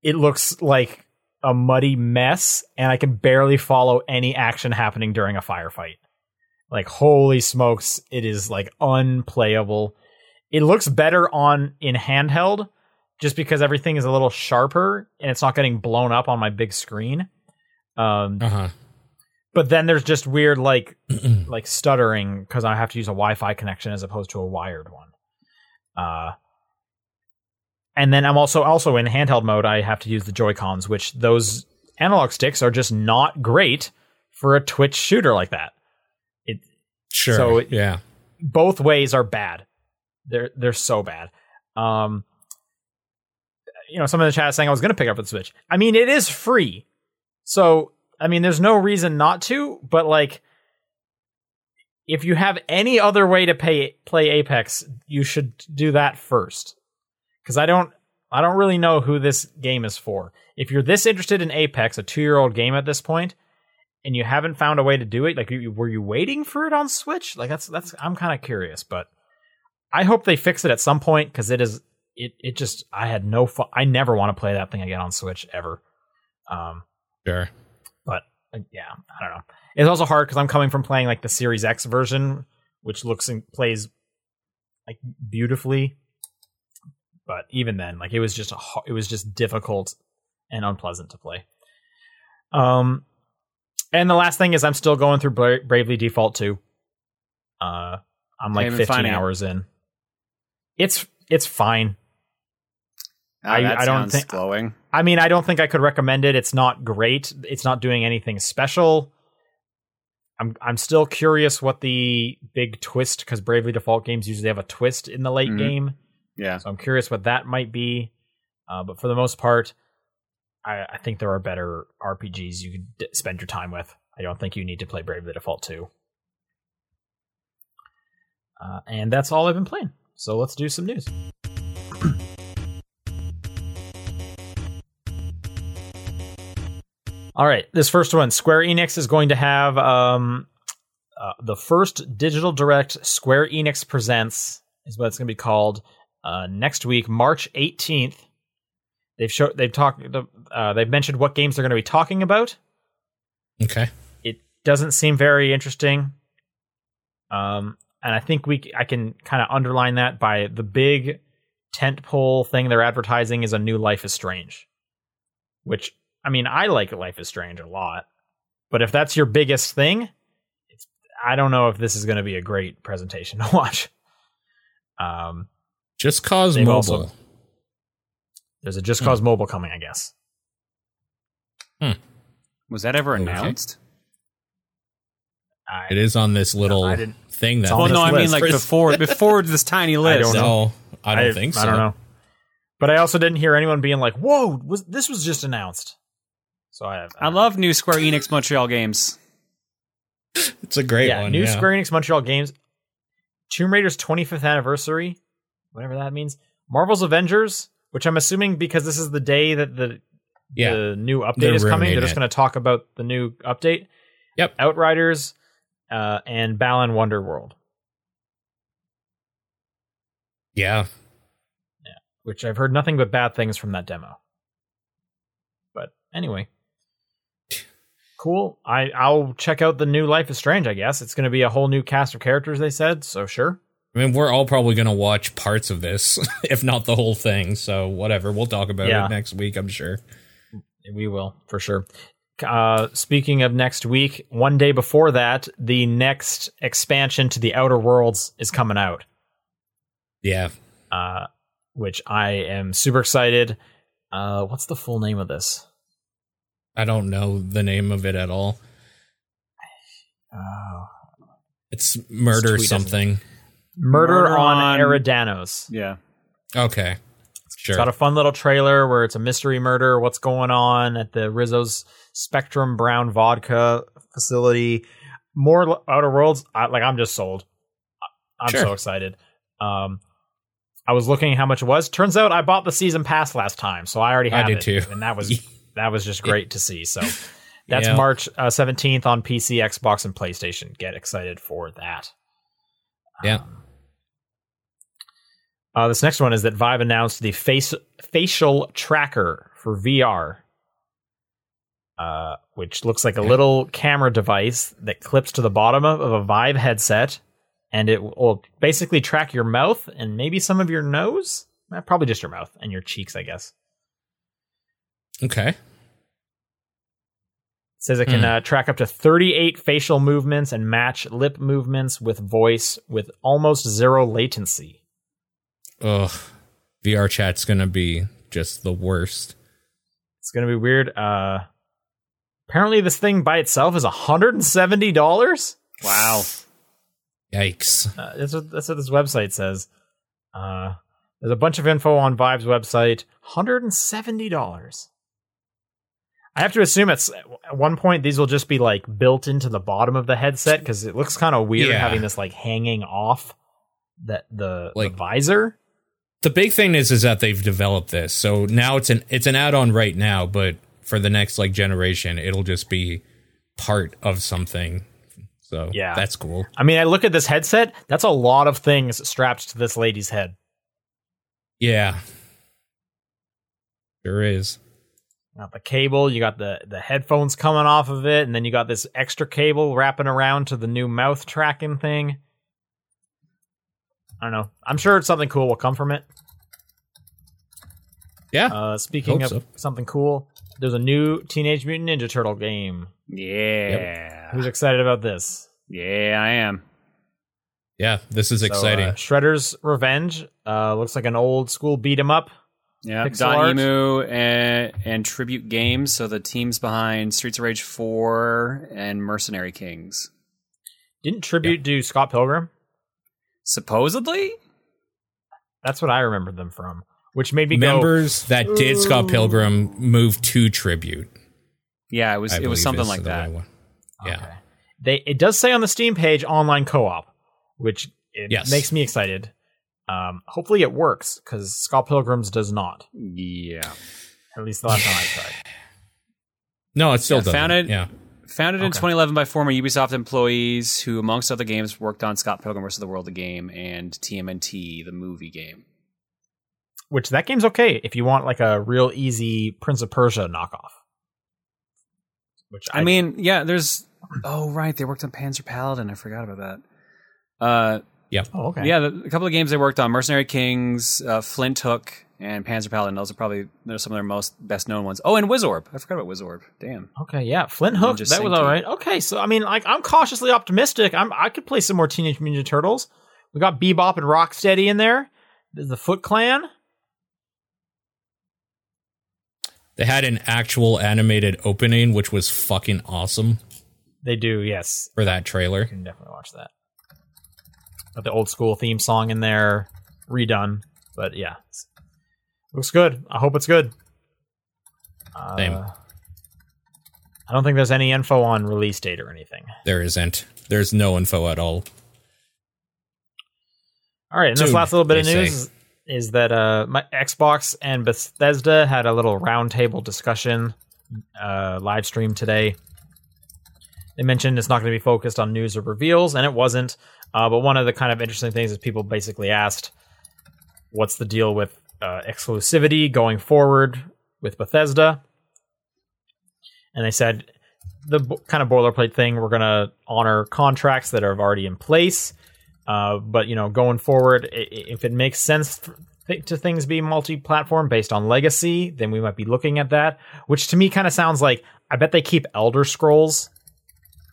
[SPEAKER 3] it looks like a muddy mess, and I can barely follow any action happening during a firefight. Like, holy smokes, it is like unplayable. It looks better on in handheld just because everything is a little sharper and it's not getting blown up on my big screen. Um,
[SPEAKER 1] Uh huh.
[SPEAKER 3] but then there's just weird like like stuttering because I have to use a Wi-Fi connection as opposed to a wired one. Uh, and then I'm also also in handheld mode. I have to use the Joy Cons, which those analog sticks are just not great for a Twitch shooter like that. It
[SPEAKER 1] Sure.
[SPEAKER 3] So it-
[SPEAKER 1] yeah.
[SPEAKER 3] both ways are bad. They're they're so bad. Um, you know, some in the chat is saying I was going to pick up the Switch. I mean, it is free, so I mean, there's no reason not to. But like, if you have any other way to pay play Apex, you should do that first. Because I don't, I don't really know who this game is for. If you're this interested in Apex, a two year old game at this point, and you haven't found a way to do it, like, you, were you waiting for it on Switch? Like, that's that's. I'm kind of curious, but I hope they fix it at some point because it is. It it just I had no fun. I never want to play that thing again on Switch ever. Um,
[SPEAKER 1] Sure.
[SPEAKER 3] but uh, yeah, I don't know. It's also hard because I'm coming from playing like the Series X version, which looks and plays like beautifully. But even then, like it was just a, it was just difficult and unpleasant to play. Um, and the last thing is I'm still going through Bra- Bravely Default 2. Uh, I'm like 15
[SPEAKER 2] finding it.
[SPEAKER 3] hours in. It's it's fine.
[SPEAKER 2] Oh,
[SPEAKER 3] I- I don't think-
[SPEAKER 2] glowing.
[SPEAKER 3] I mean, I don't think I could recommend it. It's not great. It's not doing anything special. I'm I'm still curious what the big twist because Bravely Default games usually have a twist in the late
[SPEAKER 2] Mhm.
[SPEAKER 3] game.
[SPEAKER 2] Yeah.
[SPEAKER 3] So I'm curious what that might be. Uh, but for the most part, I, I think there are better RPGs you could d- spend your time with. I don't think you need to play Bravely Default 2. Uh, and that's all I've been playing. So let's do some news. All right, this first one, Square Enix is going to have um, uh, the first digital direct Square Enix presents is what it's going to be called uh, next week, March eighteenth. They've showed they've talked uh, they've mentioned what games they're going to be talking about.
[SPEAKER 1] Okay.
[SPEAKER 3] It doesn't seem very interesting, um, and I think we I can kind of underline that by the big tentpole thing they're advertising is a new Life is Strange, which I mean I like Life is Strange a lot, but if that's your biggest thing, I don't know if this is going to be a great presentation to watch. Um,
[SPEAKER 1] Just cause
[SPEAKER 3] They've
[SPEAKER 1] mobile.
[SPEAKER 3] also- there's a Just Cause hmm. Mobile coming, I guess. Hmm.
[SPEAKER 2] Was that ever
[SPEAKER 1] Okay.
[SPEAKER 2] announced?
[SPEAKER 3] I,
[SPEAKER 1] it is on this little
[SPEAKER 3] I didn't-
[SPEAKER 1] thing that.
[SPEAKER 3] It's on
[SPEAKER 2] Well, no, I mean like before before this tiny list.
[SPEAKER 3] don't know.
[SPEAKER 1] no, I don't think so.
[SPEAKER 3] I don't know. But I also didn't hear anyone being like, "Whoa, was this was just announced?" So I,
[SPEAKER 2] I love new Square Enix Montreal games.
[SPEAKER 1] It's a great
[SPEAKER 3] yeah,
[SPEAKER 1] one.
[SPEAKER 3] new
[SPEAKER 1] yeah.
[SPEAKER 3] Square Enix Montreal games, Tomb Raider's 25th anniversary, whatever that means. Marvel's Avengers, which I'm assuming because this is the day that the
[SPEAKER 1] Yeah.
[SPEAKER 3] the new update
[SPEAKER 1] They're
[SPEAKER 3] is coming, they're just going to talk about the new update.
[SPEAKER 1] Yep.
[SPEAKER 3] Outriders, uh, and Balan Wonderworld,
[SPEAKER 1] Yeah, Yeah.
[SPEAKER 3] which I've heard nothing but bad things from that demo. But anyway, cool. I I'll check out the new Life is Strange. I guess it's going to be a whole new cast of characters. They said so. Sure.
[SPEAKER 1] I mean, we're all probably going to watch parts of this, if not the whole thing. So, whatever. We'll talk about
[SPEAKER 3] Yeah.
[SPEAKER 1] it next week, I'm sure.
[SPEAKER 3] We will for sure. Uh, speaking of next week, one day before that, the next expansion to the Outer Worlds is coming out,
[SPEAKER 1] Yeah.
[SPEAKER 3] uh, which I am super excited. Uh, what's the full name of this?
[SPEAKER 1] I don't know the name of it at all.
[SPEAKER 3] Oh.
[SPEAKER 1] It's murder
[SPEAKER 3] tweet,
[SPEAKER 1] something.
[SPEAKER 3] Murder,
[SPEAKER 2] Murder
[SPEAKER 3] on,
[SPEAKER 2] on-
[SPEAKER 3] Eridanos.
[SPEAKER 2] Yeah.
[SPEAKER 1] Okay. Sure.
[SPEAKER 3] It's got a fun little trailer where it's a mystery murder. What's going on at the Rizzo's Spectrum Brown Vodka facility? More Outer Worlds. I, like I'm just sold. I- I'm
[SPEAKER 1] Sure.
[SPEAKER 3] so excited. Um, I was looking how much it was. Turns out I bought the season pass last time, so I already
[SPEAKER 1] I
[SPEAKER 3] have
[SPEAKER 1] did
[SPEAKER 3] it,
[SPEAKER 1] too.
[SPEAKER 3] and that was that was just great to see. So that's
[SPEAKER 1] Yeah.
[SPEAKER 3] March uh, 17th on PC, Xbox, and PlayStation. Get excited for that.
[SPEAKER 1] Yeah.
[SPEAKER 3] Uh, this next one is that Vive announced the face facial tracker for VR, uh, which looks like a little camera device that clips to the bottom of, of a Vive headset, and it will basically track your mouth and maybe some of your nose. Eh, probably just your mouth and your cheeks, I guess.
[SPEAKER 1] Okay.
[SPEAKER 3] It says it can
[SPEAKER 1] Hmm.
[SPEAKER 3] uh, track up to 38 facial movements and match lip movements with voice with almost zero latency.
[SPEAKER 1] Ugh, VR chat's gonna be just the worst.
[SPEAKER 3] It's gonna be weird. Uh, apparently, this thing by itself is hundred and seventy dollars.
[SPEAKER 2] Wow.
[SPEAKER 1] Yikes!
[SPEAKER 3] Uh, that's what that's what this website says. Uh, there's a bunch of info on Vive's website. Hundred and seventy dollars. I have to assume it's at one point these will just be like built into the bottom of the headset because it looks kind of weird
[SPEAKER 1] Yeah.
[SPEAKER 3] having this like hanging off that the,
[SPEAKER 1] Like-
[SPEAKER 3] the visor.
[SPEAKER 1] The big thing is is that they've developed this, so now it's an it's an add on right now, but for the next like generation, it'll just be part of something. So
[SPEAKER 3] Yeah.
[SPEAKER 1] that's cool.
[SPEAKER 3] I mean, I look at this headset. That's a lot of things strapped to this lady's head.
[SPEAKER 1] Yeah, sure is.
[SPEAKER 3] Got the cable, you got the the headphones coming off of it, and then you got this extra cable wrapping around to the new mouth tracking thing. I don't know. I'm sure something cool will come from it.
[SPEAKER 1] Yeah,
[SPEAKER 3] Uh, speaking of
[SPEAKER 1] so.
[SPEAKER 3] something cool, there's a new Teenage Mutant Ninja Turtle game.
[SPEAKER 2] Yeah.
[SPEAKER 3] Who's excited about this?
[SPEAKER 2] Yeah, I am.
[SPEAKER 1] yeah. This is
[SPEAKER 3] So,
[SPEAKER 1] exciting.
[SPEAKER 3] uh, Shredder's Revenge uh, looks like an old school beat 'em up.
[SPEAKER 2] Yeah,
[SPEAKER 3] Pixel
[SPEAKER 2] Don
[SPEAKER 3] art.
[SPEAKER 2] Emu and, and Tribute Games, so the teams behind Streets of Rage 4 and Mercenary Kings.
[SPEAKER 3] Didn't Tribute do Scott Pilgrim?
[SPEAKER 2] Supposedly?
[SPEAKER 3] That's what I remembered them from. Which made me go,
[SPEAKER 1] Members that did Scott Pilgrim move to tribute.
[SPEAKER 2] Yeah, it was
[SPEAKER 1] I
[SPEAKER 2] it was something like that.
[SPEAKER 1] Yeah.
[SPEAKER 3] Okay. They it does say on the Steam page online co-op, which it
[SPEAKER 1] Yes.
[SPEAKER 3] makes me excited. Um, hopefully it works because Scott Pilgrims does not.
[SPEAKER 2] Yeah.
[SPEAKER 3] At least the last time I tried.
[SPEAKER 1] No, it still
[SPEAKER 2] Yeah,
[SPEAKER 1] does.
[SPEAKER 2] founded-
[SPEAKER 1] Yeah.
[SPEAKER 2] Founded in 2011 by former Ubisoft employees who, amongst other games, worked on Scott Pilgrim vs. the World, the game, and TMNT, the movie game.
[SPEAKER 3] Which that game's okay if you want like a real easy Prince of Persia knockoff. Which
[SPEAKER 2] I, mean, yeah, there's. Oh, right. They worked on Panzer Paladin. I forgot about that. Uh,
[SPEAKER 3] oh, okay.
[SPEAKER 2] Yeah, the, a couple of games they worked on: Mercenary Kings, uh, Flinthook, and Panzer Paladin. Those are probably those are some of their most best known ones. Oh, and Wizorb. I forgot about Wizorb. Damn.
[SPEAKER 3] Okay, yeah, Flinthook.
[SPEAKER 2] Ninja
[SPEAKER 3] that was
[SPEAKER 2] Senki.
[SPEAKER 3] all right. Okay, so I mean, like, I'm cautiously optimistic. I'm I could play some more Teenage Mutant Ninja Turtles. We got Bebop and Rocksteady in there. There's the Foot Clan.
[SPEAKER 1] They had an actual animated opening, which was fucking awesome
[SPEAKER 3] They do, yes.
[SPEAKER 1] for that trailer.
[SPEAKER 3] You can definitely watch that. Got the old school theme song in there, redone. But yeah, looks good. I hope it's good. Uh,
[SPEAKER 1] Same.
[SPEAKER 3] I don't think there's any info on release date or anything.
[SPEAKER 1] There isn't. There's no info at all.
[SPEAKER 3] All right, and this last little bit of news is that uh, my Xbox and Bethesda had a little roundtable discussion uh, live stream today. They mentioned it's not going to be focused on news or reveals, and it wasn't. Uh, but one of the kind of interesting things is people basically asked, "What's the deal with uh, exclusivity going forward with Bethesda?" And they said the b- kind of boilerplate thing: we're going to honor contracts that are already in place. Uh, but you know, going forward, if it makes sense th- to things be multi-platform based on legacy, then we might be looking at that. Which to me kind of sounds like I bet they keep Elder Scrolls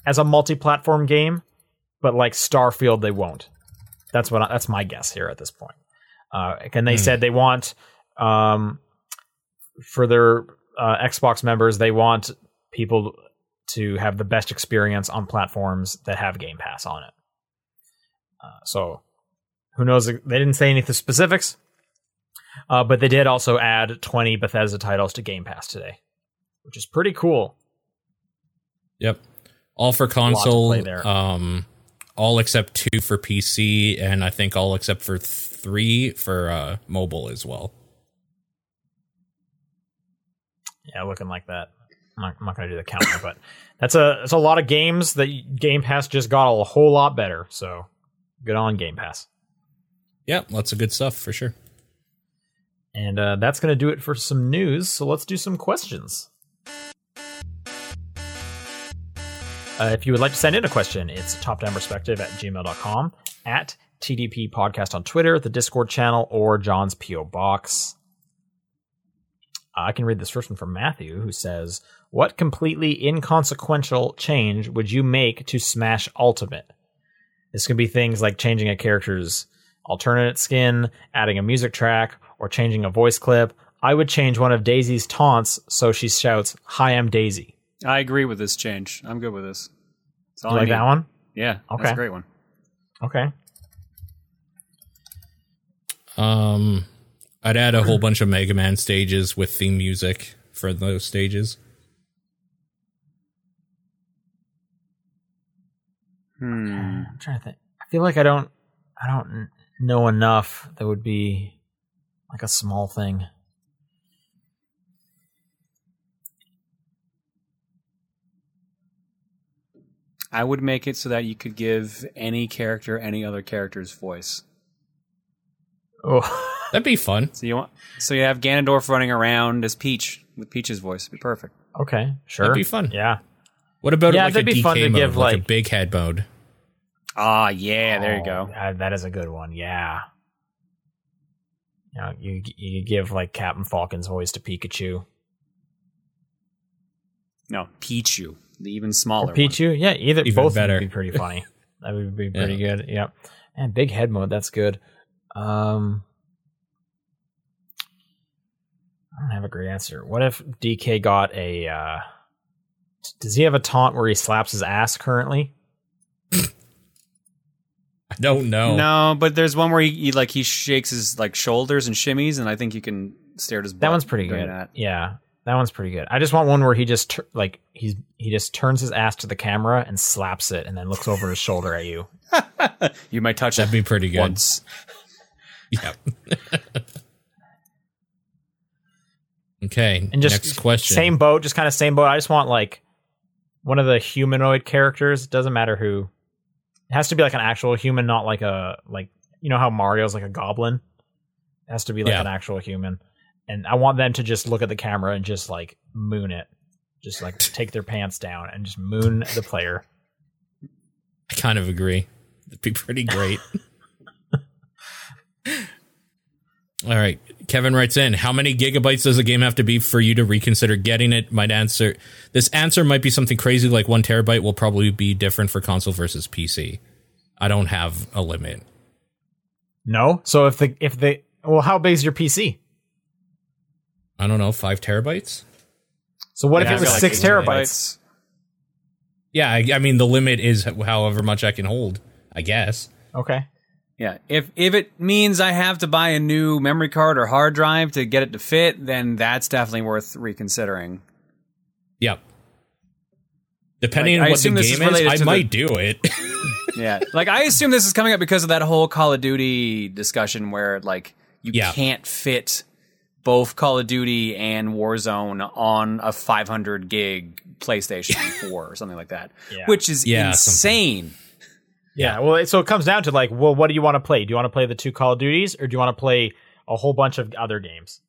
[SPEAKER 3] as a multi-platform game, but like Starfield, they won't. That's what I, that's my guess here at this point. Uh, and they
[SPEAKER 1] Hmm.
[SPEAKER 3] said they want um, for their uh, Xbox members, they want people to have the best experience on platforms that have Game Pass on it. Uh, so who knows? They didn't say anything specifics, uh, but they did also add 20 Bethesda titles to Game Pass today, which is pretty cool.
[SPEAKER 1] Yep. All for console. Um, all except two for PC, and I think all except for three for uh, mobile as well.
[SPEAKER 3] Yeah, looking like that. I'm not, I'm not going to do the counter, but that's a that's a lot of games that Game Pass just got a whole lot better. So good on Game Pass.
[SPEAKER 1] Yeah, lots of good stuff for sure.
[SPEAKER 3] And uh, that's going to do it for some news. So let's do some questions. Uh, if you would like to send in a question, it's topdownperspective at gmail.com, at TDP Podcast on Twitter, the Discord channel, or John's P.O. Box. I can read this first one from Matthew, who says, What completely inconsequential change would you make to Smash Ultimate? This can be things like changing a character's alternate skin, adding a music track, or changing a voice clip, I would change one of Daisy's taunts so she shouts, Hi, I'm Daisy.
[SPEAKER 2] I agree with this change. I'm good with this. That's all
[SPEAKER 3] You
[SPEAKER 2] I
[SPEAKER 3] like
[SPEAKER 2] need.
[SPEAKER 3] that one?
[SPEAKER 2] Yeah, Okay. that's
[SPEAKER 3] Okay.
[SPEAKER 2] a great one.
[SPEAKER 3] Okay.
[SPEAKER 1] Um, I'd add a whole bunch of Mega Man stages with theme music for those stages.
[SPEAKER 2] Hmm.
[SPEAKER 3] I'm trying to think. I feel like I don't I don't know enough that would be like a small thing.
[SPEAKER 2] I would make it so that you could give any character any other character's voice.
[SPEAKER 3] Oh.
[SPEAKER 1] That'd be fun.
[SPEAKER 2] So you want so you have Ganondorf running around as Peach with Peach's voice. It'd be perfect.
[SPEAKER 3] okay, sure.
[SPEAKER 1] That'd be fun.
[SPEAKER 3] Yeah.
[SPEAKER 1] What about
[SPEAKER 3] Yeah,
[SPEAKER 1] like a
[SPEAKER 3] that'd be
[SPEAKER 1] DK
[SPEAKER 3] fun to
[SPEAKER 1] mode,
[SPEAKER 3] give,
[SPEAKER 1] like, a big head mode?
[SPEAKER 2] Ah, yeah, there you
[SPEAKER 3] Oh,
[SPEAKER 2] go.
[SPEAKER 3] that is a good one. Yeah. You know, you you give like Captain Falcon's voice to Pikachu.
[SPEAKER 2] No, Pichu, the even smaller
[SPEAKER 3] Or Pichu, yeah, either
[SPEAKER 1] Even
[SPEAKER 3] both
[SPEAKER 1] better.
[SPEAKER 3] would be pretty funny. that would be pretty good. Yep. And big head mode, that's good. Um I don't have a great answer. What if DK got a uh does he have a taunt where he slaps his ass currently?
[SPEAKER 1] I don't know.
[SPEAKER 2] No, but there's one where he, he like he shakes his like shoulders and shimmies, and I think you can stare at his.
[SPEAKER 3] That
[SPEAKER 2] butt
[SPEAKER 3] one's pretty good.
[SPEAKER 2] That.
[SPEAKER 3] Yeah, that one's pretty good. I just want one where he just tur- like he's he just turns his ass to the camera and slaps it, and then looks over his shoulder at you.
[SPEAKER 2] You might touch
[SPEAKER 1] That'd be pretty good.
[SPEAKER 2] once.
[SPEAKER 1] Yeah. okay.
[SPEAKER 3] And just
[SPEAKER 1] next question.
[SPEAKER 3] Same boat, just kind of same boat. I just want like one of the humanoid characters. Doesn't matter who. It has to be like an actual human, not like a like you know how Mario's like a goblin. It has to be like
[SPEAKER 1] Yeah.
[SPEAKER 3] an actual human. And I want them to just look at the camera and just like moon it. Just like take their pants down and just moon the player.
[SPEAKER 1] I kind of agree. It'd be pretty great. All right. Kevin writes in, how many gigabytes does a game have to be for you to reconsider getting it? Might answer this answer might be something crazy like one terabyte will probably be different for console versus PC. I don't have a limit.
[SPEAKER 3] No. So if the if the well, how big is your PC?
[SPEAKER 1] I don't know, five terabytes?
[SPEAKER 3] So what
[SPEAKER 1] Yeah,
[SPEAKER 3] if it was
[SPEAKER 1] like
[SPEAKER 3] six
[SPEAKER 1] eight
[SPEAKER 3] terabytes?
[SPEAKER 1] Yeah, I, I mean the limit is however much I can hold, I guess.
[SPEAKER 3] Okay.
[SPEAKER 2] Yeah, if if it means I have to buy a new memory card or hard drive to get it to fit, then that's definitely worth reconsidering.
[SPEAKER 1] Yep. Depending
[SPEAKER 2] Like, I
[SPEAKER 1] on what the
[SPEAKER 2] assume this is
[SPEAKER 1] game is, I
[SPEAKER 2] to the-
[SPEAKER 1] might do it.
[SPEAKER 2] Yeah, like I assume this is coming up because of that whole Call of Duty discussion where like you
[SPEAKER 1] Yeah.
[SPEAKER 2] can't fit both Call of Duty and Warzone on a 500 gig PlayStation 4 or something like that,
[SPEAKER 3] Yeah.
[SPEAKER 2] which is
[SPEAKER 1] Yeah,
[SPEAKER 2] insane.
[SPEAKER 3] Yeah, well, so it comes down to like, well, what do you want to play? Do you want to play the two Call of Duties, or do you want to play a whole bunch of other games?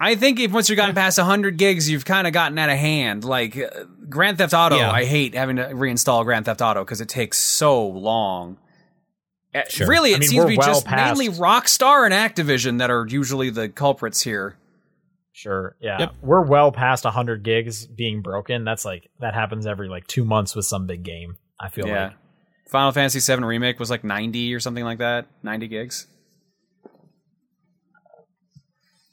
[SPEAKER 2] I think if once you've gotten past 100 gigs, you've kind of gotten out of hand. Like uh, Grand Theft Auto,
[SPEAKER 1] Yeah.
[SPEAKER 2] I hate having to reinstall Grand Theft Auto because it takes so long. Uh,
[SPEAKER 1] Sure.
[SPEAKER 2] Really, it
[SPEAKER 3] I mean,
[SPEAKER 2] seems to be
[SPEAKER 3] well
[SPEAKER 2] just
[SPEAKER 3] past-
[SPEAKER 2] mainly Rockstar and Activision that are usually the culprits here.
[SPEAKER 3] Sure, yeah,
[SPEAKER 1] Yep.
[SPEAKER 3] we're well past hundred gigs being broken. That's like that happens every like two months with some big game. I feel
[SPEAKER 2] Yeah.
[SPEAKER 3] like.
[SPEAKER 2] Final Fantasy VII Remake was like 90 or something like that. 90 gigs.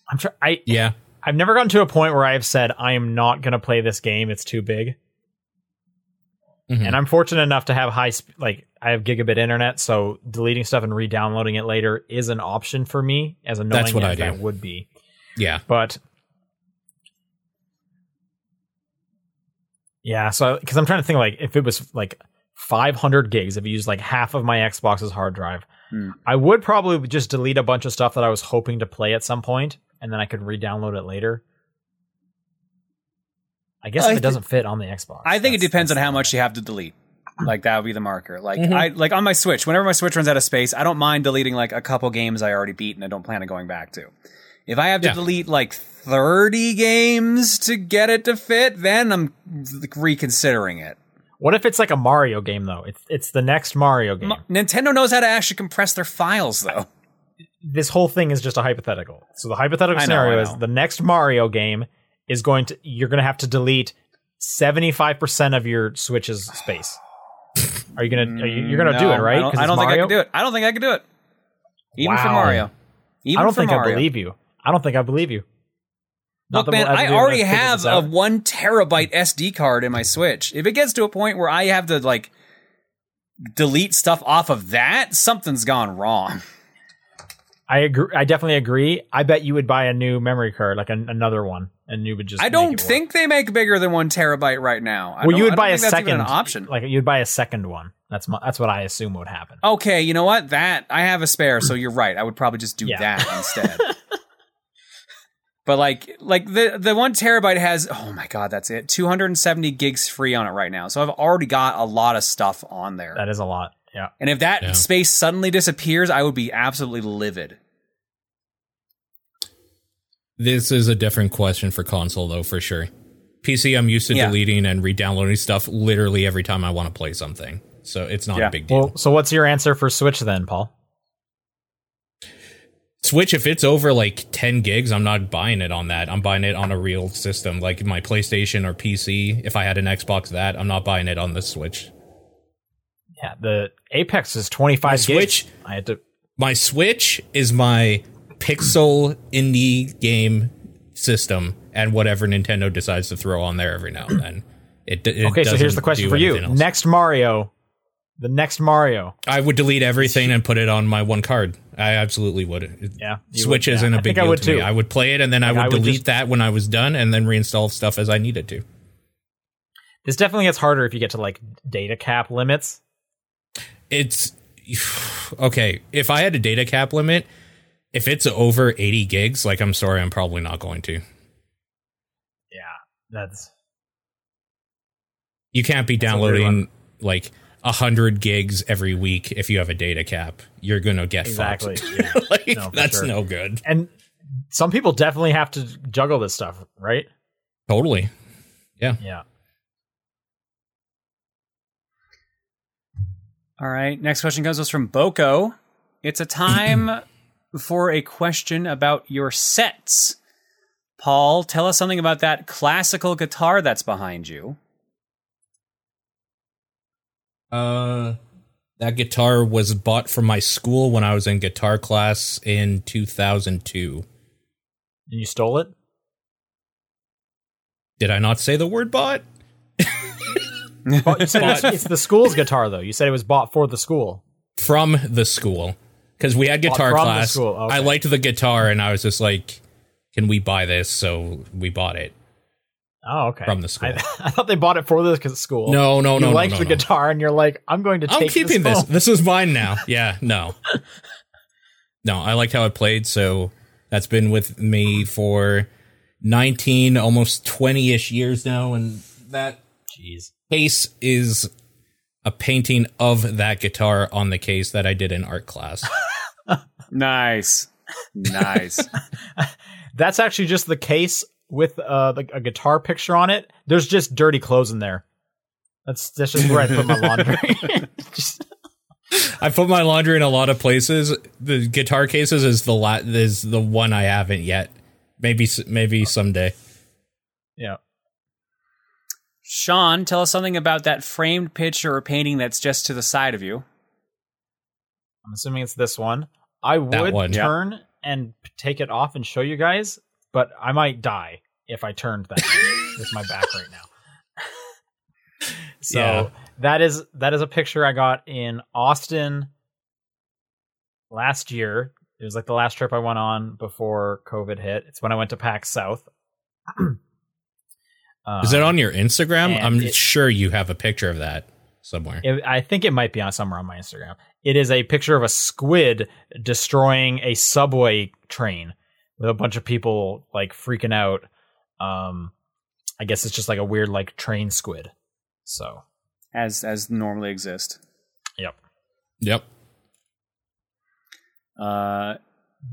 [SPEAKER 3] I'm try- I
[SPEAKER 1] yeah.
[SPEAKER 3] I've never gotten to a point where I have said I am not going to play this game. It's too big.
[SPEAKER 1] Mhm.
[SPEAKER 3] And I'm fortunate enough to have high, sp- like I have gigabit internet, so deleting stuff and re-downloading it later is an option for me. As annoying
[SPEAKER 1] That's what
[SPEAKER 3] as
[SPEAKER 1] I do.
[SPEAKER 3] that would be,
[SPEAKER 1] yeah.
[SPEAKER 3] but yeah. So because I'm trying to think, like if it was like 500 gigs, if you use like half of my Xbox's hard drive,
[SPEAKER 2] Hmm.
[SPEAKER 3] I would probably just delete a bunch of stuff that I was hoping to play at some point, and then I could re-download it later. I guess
[SPEAKER 2] I
[SPEAKER 3] if
[SPEAKER 2] thi-
[SPEAKER 3] it doesn't fit on the Xbox,
[SPEAKER 2] I think it
[SPEAKER 3] that's-
[SPEAKER 2] depends on
[SPEAKER 3] that's
[SPEAKER 2] how
[SPEAKER 3] the-
[SPEAKER 2] much you have to delete. Like that would be the marker. Like
[SPEAKER 1] Mhm.
[SPEAKER 2] I like on my Switch, whenever my Switch runs out of space, I don't mind deleting like a couple games I already beat and I don't plan on going back to. If I have to
[SPEAKER 1] Yeah.
[SPEAKER 2] delete like 30 games to get it to fit, then I'm reconsidering it.
[SPEAKER 3] What if it's like a Mario game though? It's it's the next Mario game.
[SPEAKER 2] M- Nintendo knows how to actually compress their files though.
[SPEAKER 3] this whole thing is just a hypothetical. So the hypothetical
[SPEAKER 2] I know,
[SPEAKER 3] scenario is
[SPEAKER 2] know.
[SPEAKER 3] the next Mario game is going to you're going to have to delete 75% of your Switch's space. Are you going to are you, you're going to do it, right?
[SPEAKER 2] I don't, I don't think I can do it. I don't think I can do it. Even for Mario. Even
[SPEAKER 3] I don't think
[SPEAKER 2] Mario.
[SPEAKER 3] I believe you. I don't think I believe you. Not
[SPEAKER 2] Look, man, I
[SPEAKER 3] be able to
[SPEAKER 2] already have a one terabyte SD card in my Switch. If it gets to a point where I have to like delete stuff off of that, something's gone wrong.
[SPEAKER 3] I agree. I definitely agree. I bet you would buy a new memory card, like an, another one, and you would just.
[SPEAKER 2] I don't
[SPEAKER 3] work.
[SPEAKER 2] think they make bigger than one terabyte right now. I
[SPEAKER 3] Well, you would buy a
[SPEAKER 2] think that's even
[SPEAKER 3] second
[SPEAKER 2] option.
[SPEAKER 3] Like you'd buy a second one. That's my, that's what I assume would happen.
[SPEAKER 2] Okay, you know what? That I have a spare, so you're right. I would probably just do
[SPEAKER 3] Yeah.
[SPEAKER 2] that instead. but like like the the one terabyte has oh my god, that's it. 270 gigs free on it right now. So I've already got a lot of stuff on there.
[SPEAKER 3] That is a lot. Yeah.
[SPEAKER 2] and if that
[SPEAKER 1] Yeah.
[SPEAKER 2] space suddenly disappears, I would be absolutely livid.
[SPEAKER 1] This is a different question for console, though, for sure. PC, I'm used to
[SPEAKER 2] Yeah.
[SPEAKER 1] deleting and re-downloading stuff literally every time I want to play something, so it's not
[SPEAKER 2] Yeah.
[SPEAKER 1] a big deal.
[SPEAKER 3] Well, so what's your answer for Switch then, Paul?
[SPEAKER 1] Switch, if it's over like 10 gigs, I'm not buying it on that. I'm buying it on a real system, like my PlayStation or PC. If I had an Xbox, that I'm not buying it on the Switch.
[SPEAKER 3] Yeah, the Apex is 25
[SPEAKER 1] My
[SPEAKER 3] gigs.
[SPEAKER 1] Switch-
[SPEAKER 3] I had to.
[SPEAKER 1] My Switch is my pixel indie game system, and whatever Nintendo decides to throw on there every now and then. It, it
[SPEAKER 3] Okay, so here's the question for you.
[SPEAKER 1] else.
[SPEAKER 3] Next Mario, the next Mario.
[SPEAKER 1] I would delete everything and put it on my one card. I absolutely would.
[SPEAKER 3] Yeah,
[SPEAKER 1] Switch
[SPEAKER 3] would, yeah.
[SPEAKER 1] isn't a
[SPEAKER 3] I
[SPEAKER 1] big
[SPEAKER 3] think I
[SPEAKER 1] deal
[SPEAKER 3] would
[SPEAKER 1] to me. I would play it and then I
[SPEAKER 3] Like,
[SPEAKER 1] would
[SPEAKER 3] I would
[SPEAKER 1] delete
[SPEAKER 3] just-
[SPEAKER 1] that when I was done and then reinstall stuff as I needed to.
[SPEAKER 3] This definitely gets harder if you get to like data cap limits.
[SPEAKER 1] It's okay. If I had a data cap limit, if it's over 80 gigs, like I'm sorry, I'm probably not going to.
[SPEAKER 3] Yeah, that's
[SPEAKER 1] You can't be downloading like a hundred gigs every week if you have a data cap. You're gonna get
[SPEAKER 3] exactly.
[SPEAKER 1] fucked.
[SPEAKER 3] Yeah.
[SPEAKER 1] like,
[SPEAKER 3] No,
[SPEAKER 1] that's
[SPEAKER 3] sure.
[SPEAKER 1] no good.
[SPEAKER 3] and some people definitely have to juggle this stuff, right?
[SPEAKER 1] Totally.
[SPEAKER 3] Yeah. Yeah.
[SPEAKER 2] All right. Next question comes to us from Boko. It's a time for a question about your sets. Paul, tell us something about that classical guitar that's behind you.
[SPEAKER 1] Uh, that guitar was bought from my school when I was in guitar class in 2002.
[SPEAKER 3] And you stole it?
[SPEAKER 1] Did I not say the word bought?
[SPEAKER 3] But you it's, it's the school's guitar, though. You said it was bought for the school.
[SPEAKER 1] From the school. Because we had guitar
[SPEAKER 3] from the
[SPEAKER 1] class.
[SPEAKER 3] school, okay.
[SPEAKER 1] I liked the guitar and I was just like, can we buy this? So we bought it.
[SPEAKER 3] Oh, okay.
[SPEAKER 1] From the school.
[SPEAKER 3] I, I thought they bought it for the school.
[SPEAKER 1] No, no,
[SPEAKER 3] you
[SPEAKER 1] no, no,
[SPEAKER 3] liked
[SPEAKER 1] no,
[SPEAKER 3] the
[SPEAKER 1] no.
[SPEAKER 3] guitar, and you're like, I'm going to take.
[SPEAKER 1] I'm keeping this.
[SPEAKER 3] home.
[SPEAKER 1] This is mine now. Yeah, no. no, I liked how it played, so that's been with me for 19, almost 20 ish years now. And that
[SPEAKER 3] Jeez.
[SPEAKER 1] Case is a painting of that guitar on the case that I did in art class.
[SPEAKER 2] Nice. Nice.
[SPEAKER 3] That's actually just the case with uh, like a guitar picture on it. There's just dirty clothes in there. That's that's just where I put my laundry. Just-
[SPEAKER 1] I put my laundry in a lot of places. The guitar cases is the la- is the one I haven't yet. Maybe maybe someday.
[SPEAKER 3] yeah.
[SPEAKER 2] Sean, tell us something about that framed picture or painting that's just to the side of you.
[SPEAKER 3] I'm assuming it's this one. I would
[SPEAKER 1] one, yeah.
[SPEAKER 3] turn and take it off and show you guys, but I might die if I turned that with my back right now. so
[SPEAKER 1] Yeah.
[SPEAKER 3] that is that is a picture I got in Austin last year. It was like the last trip I went on before COVID hit. It's when I went to PAX South.
[SPEAKER 1] Is it
[SPEAKER 3] Um,
[SPEAKER 1] on your Instagram? I'm
[SPEAKER 3] it-
[SPEAKER 1] sure you have a picture of that somewhere.
[SPEAKER 3] It, I think it might be on somewhere on my Instagram. It is a picture of a squid destroying a subway train with a bunch of people like freaking out. Um, I guess it's just like a weird like train squid. So,
[SPEAKER 2] As as normally exist.
[SPEAKER 3] yep.
[SPEAKER 1] Yep.
[SPEAKER 2] Uh,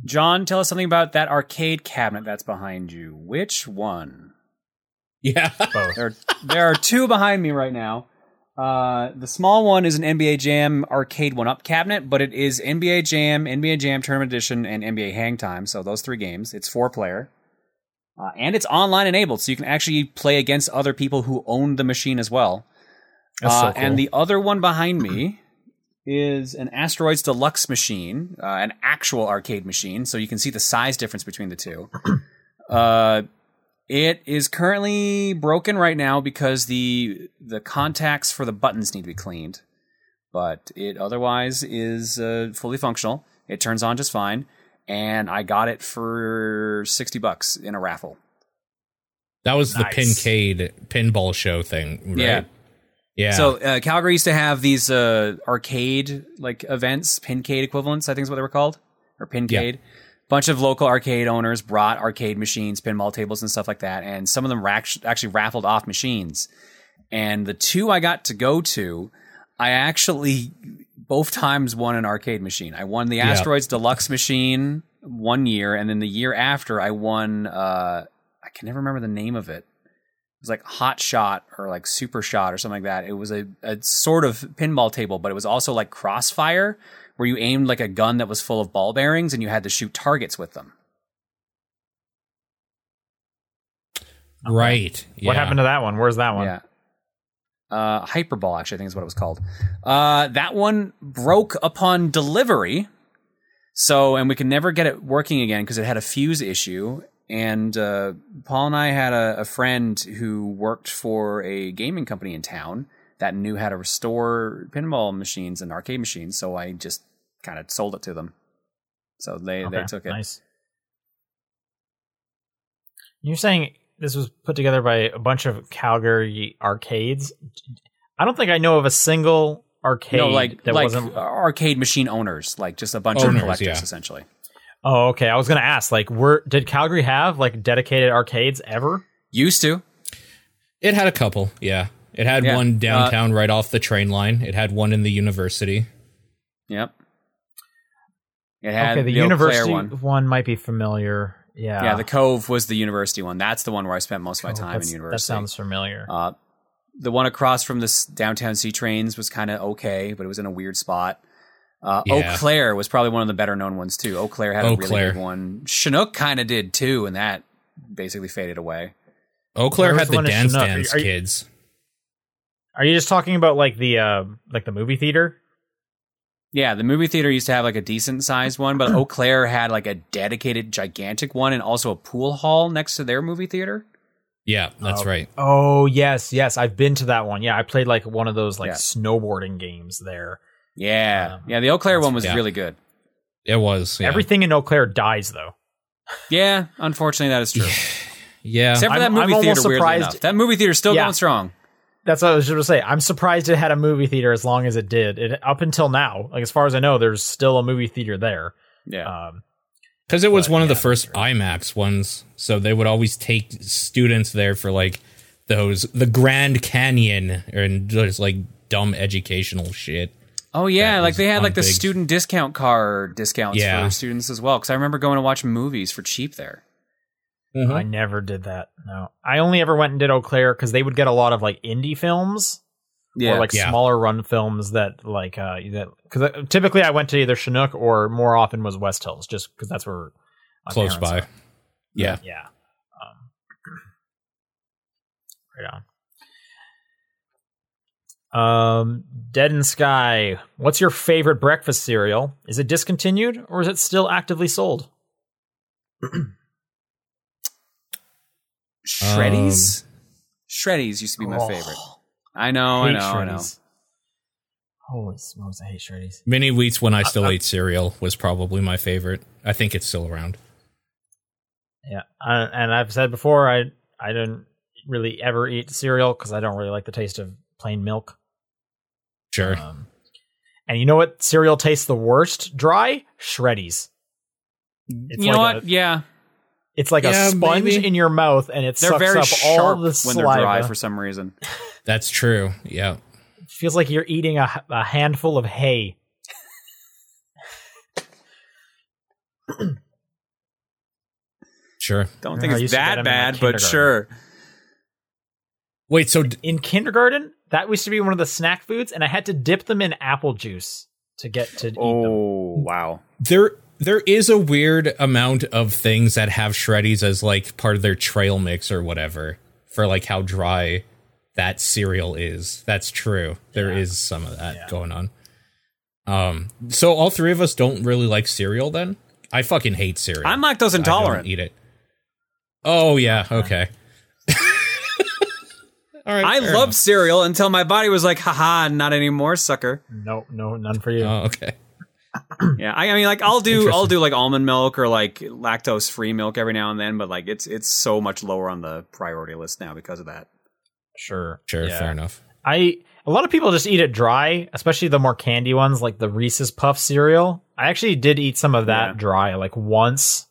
[SPEAKER 2] John, tell us something about that arcade cabinet that's behind you. Which one?
[SPEAKER 1] Yeah.
[SPEAKER 3] Both.
[SPEAKER 2] There, there are two behind me right now. Uh, the small one is an NBA Jam arcade one-up cabinet, but it is NBA Jam, NBA Jam Tournament Edition, and NBA Hang Time. So those three games. It's four-player, uh, and it's online enabled, so you can actually play against other people who own the machine as well.
[SPEAKER 3] That's so
[SPEAKER 2] Uh,
[SPEAKER 3] cool.
[SPEAKER 2] And the other one behind me is an Asteroids Deluxe machine, uh, an actual arcade machine, so you can see the size difference between the two. it is currently broken right now because the the contacts for the buttons need to be cleaned, but it otherwise is uh, fully functional. It turns on just fine, and I got it for sixty bucks in a raffle.
[SPEAKER 1] That was
[SPEAKER 3] Nice.
[SPEAKER 1] the Pincade pinball show thing, right?
[SPEAKER 2] Yeah.
[SPEAKER 1] Yeah.
[SPEAKER 2] So uh, Calgary used to have these uh, arcade like events, Pincade equivalents, I think is what they were called, or Pincade. Bunch of local arcade owners brought arcade machines, pinball tables, and stuff like that, and some of them actually raffled off machines. And the two I got to go to, I actually both times won an arcade machine. I won the
[SPEAKER 1] Yeah.
[SPEAKER 2] Asteroids Deluxe machine one year, and then the year after, I won. Uh, I can never remember the name of it. It was like Hot Shot or like Super Shot or something like that. It was a, a sort of pinball table, but it was also like Crossfire, where you aimed like a gun that was full of ball bearings and you had to shoot targets with them.
[SPEAKER 1] right.
[SPEAKER 3] What happened to that one? Where's that one?
[SPEAKER 2] Yeah. Uh, Hyperball, actually, I think is what it was called. Uh, that one broke upon delivery. So, and we could never get it working again because it had a fuse issue. And uh, Paul and I had a, a friend who worked for a gaming company in town that knew how to restore pinball machines and arcade machines. So I just kind of sold it to them. So they, they took it.
[SPEAKER 3] Nice. You're saying this was put together by a bunch of Calgary arcades. I don't think I know of a single arcade
[SPEAKER 2] No, like
[SPEAKER 3] that
[SPEAKER 2] like
[SPEAKER 3] wasn't.
[SPEAKER 2] arcade machine owners, like just a bunch
[SPEAKER 1] Owners,
[SPEAKER 2] of collectors,
[SPEAKER 1] yeah.
[SPEAKER 2] essentially.
[SPEAKER 3] Oh, okay. I was gonna ask, like, were did Calgary have like dedicated arcades ever?
[SPEAKER 2] Used to.
[SPEAKER 1] It had a couple. Yeah. It had
[SPEAKER 2] Yeah. Uh,
[SPEAKER 1] one downtown right off the train line. It had one in the university.
[SPEAKER 2] Yep. It had
[SPEAKER 3] okay, the,
[SPEAKER 2] Eau Claire
[SPEAKER 3] university
[SPEAKER 2] one.
[SPEAKER 3] one. might be familiar. Yeah,
[SPEAKER 2] Yeah, the Cove was the university one. That's the one where I spent most of my time
[SPEAKER 3] that's-
[SPEAKER 2] in university.
[SPEAKER 3] That sounds familiar.
[SPEAKER 2] uh, the one across from this downtown C trains was kind of okay, but it was in a weird spot. Uh, Eau Claire was probably one of the better known ones too. Eau Claire had
[SPEAKER 1] Eau
[SPEAKER 2] a really
[SPEAKER 1] Claire.
[SPEAKER 2] good one. Chinook kind of did too, and that basically faded away.
[SPEAKER 1] Eau Claire had
[SPEAKER 3] the
[SPEAKER 1] the
[SPEAKER 3] one
[SPEAKER 1] Dance
[SPEAKER 3] Chinook?
[SPEAKER 1] Dance
[SPEAKER 3] Are you-
[SPEAKER 1] kids.
[SPEAKER 3] Are you just talking about like the uh like the movie theater?
[SPEAKER 2] Yeah, the movie theater used to have like a decent sized one, but Eau Claire had like a dedicated gigantic one and also a pool hall next to their movie theater.
[SPEAKER 1] Yeah, that's
[SPEAKER 3] Oh.
[SPEAKER 1] right.
[SPEAKER 3] Oh yes, yes, I've been to that one. Yeah, I played like one of those like
[SPEAKER 2] Yeah.
[SPEAKER 3] snowboarding games there.
[SPEAKER 2] Yeah,
[SPEAKER 3] Um,
[SPEAKER 2] yeah, the Eau Claire one was
[SPEAKER 1] yeah.
[SPEAKER 2] really good.
[SPEAKER 1] It was. Yeah.
[SPEAKER 3] Everything in Eau Claire dies though.
[SPEAKER 2] Yeah, unfortunately, that is true.
[SPEAKER 1] Yeah.
[SPEAKER 2] Except for
[SPEAKER 3] I'm-
[SPEAKER 2] that movie
[SPEAKER 3] I'm
[SPEAKER 2] theater, weirdly
[SPEAKER 3] surprised-
[SPEAKER 2] enough. That movie theater's still
[SPEAKER 3] Yeah.
[SPEAKER 2] going strong.
[SPEAKER 3] That's what I was just gonna say. I'm surprised it had a movie theater as long as it did. It up until now, like as far as I know, there's still a movie theater there.
[SPEAKER 2] Yeah.
[SPEAKER 3] Um,
[SPEAKER 1] Because it was
[SPEAKER 3] But,
[SPEAKER 1] one of the
[SPEAKER 3] yeah,
[SPEAKER 1] first IMAX ones, so they would always take students there for like those the Grand Canyon and just like dumb educational shit.
[SPEAKER 2] oh yeah, like they had like the
[SPEAKER 1] big-
[SPEAKER 2] student discount card discounts
[SPEAKER 1] Yeah.
[SPEAKER 2] for students as well. Because I remember going to watch movies for cheap there.
[SPEAKER 3] I never did that. No, I only ever went and did Eau Claire because they would get a lot of like indie films
[SPEAKER 2] Yeah,
[SPEAKER 3] or like
[SPEAKER 1] Yeah.
[SPEAKER 3] smaller run films that like uh that because typically I went to either Chinook or more often was West Hills just because that's where my
[SPEAKER 1] Close by.
[SPEAKER 3] are.
[SPEAKER 1] Yeah.
[SPEAKER 3] Yeah. Um, right on. Um, Dead in Sky. What's your favorite breakfast cereal? Is it discontinued or is it still actively sold?
[SPEAKER 2] Shreddies. Shreddies used to be my
[SPEAKER 3] Oh,
[SPEAKER 2] favorite. I know, I
[SPEAKER 3] hate
[SPEAKER 2] know, I know.
[SPEAKER 3] Shreddies. Holy smokes, I hate Shreddies.
[SPEAKER 1] Mini Wheats when I still ate cereal was probably my favorite. I think it's still around.
[SPEAKER 3] Yeah, I, and I've said before, I I don't really ever eat cereal because I don't really like the taste of plain milk.
[SPEAKER 1] Sure.
[SPEAKER 3] Um, and you know what cereal tastes the worst? Dry Shreddies. It's
[SPEAKER 2] you know what?
[SPEAKER 3] a-
[SPEAKER 2] yeah,
[SPEAKER 3] It's like
[SPEAKER 1] Yeah,
[SPEAKER 3] a sponge
[SPEAKER 1] maybe.
[SPEAKER 3] in your mouth, and it
[SPEAKER 2] they're
[SPEAKER 3] sucks
[SPEAKER 2] very
[SPEAKER 3] up
[SPEAKER 2] sharp
[SPEAKER 3] all the
[SPEAKER 2] when
[SPEAKER 3] saliva.
[SPEAKER 2] they're dry for some reason.
[SPEAKER 1] That's true. Yeah.
[SPEAKER 3] It feels like you're eating a, a handful of hay.
[SPEAKER 1] Sure.
[SPEAKER 2] Don't think
[SPEAKER 3] I
[SPEAKER 2] it's
[SPEAKER 3] used to get
[SPEAKER 2] that
[SPEAKER 3] 'em in, like,
[SPEAKER 2] bad, but sure.
[SPEAKER 1] Wait, so d-
[SPEAKER 3] In kindergarten, that used to be one of the snack foods, and I had to dip them in apple juice to get to eat them.
[SPEAKER 2] Oh wow.
[SPEAKER 1] there there is a weird amount of things that have shreddies as like part of their trail mix or whatever for like how dry that cereal is. That's true. There is some of that going on. Um, so all three of us don't really like cereal. Then I fucking hate cereal.
[SPEAKER 2] I'm lactose
[SPEAKER 1] I don't
[SPEAKER 2] intolerant.
[SPEAKER 1] eat it. Oh yeah, okay. all right.
[SPEAKER 2] I
[SPEAKER 1] fair
[SPEAKER 2] loved
[SPEAKER 1] enough.
[SPEAKER 2] cereal until my body was like, haha, not anymore, sucker.
[SPEAKER 3] No, no, none for you.
[SPEAKER 1] Oh, okay.
[SPEAKER 2] Yeah, I, I mean, like I'll do I'll do like almond milk or like lactose free milk every now and then, but like it's it's so much lower on the priority list now because of that.
[SPEAKER 3] sure,
[SPEAKER 1] Sure,
[SPEAKER 3] Yeah.
[SPEAKER 1] fair enough.
[SPEAKER 3] I a lot of people just eat it dry, especially the more candy ones like the Reese's Puff cereal. I actually did eat some of that
[SPEAKER 2] Yeah.
[SPEAKER 3] dry like once,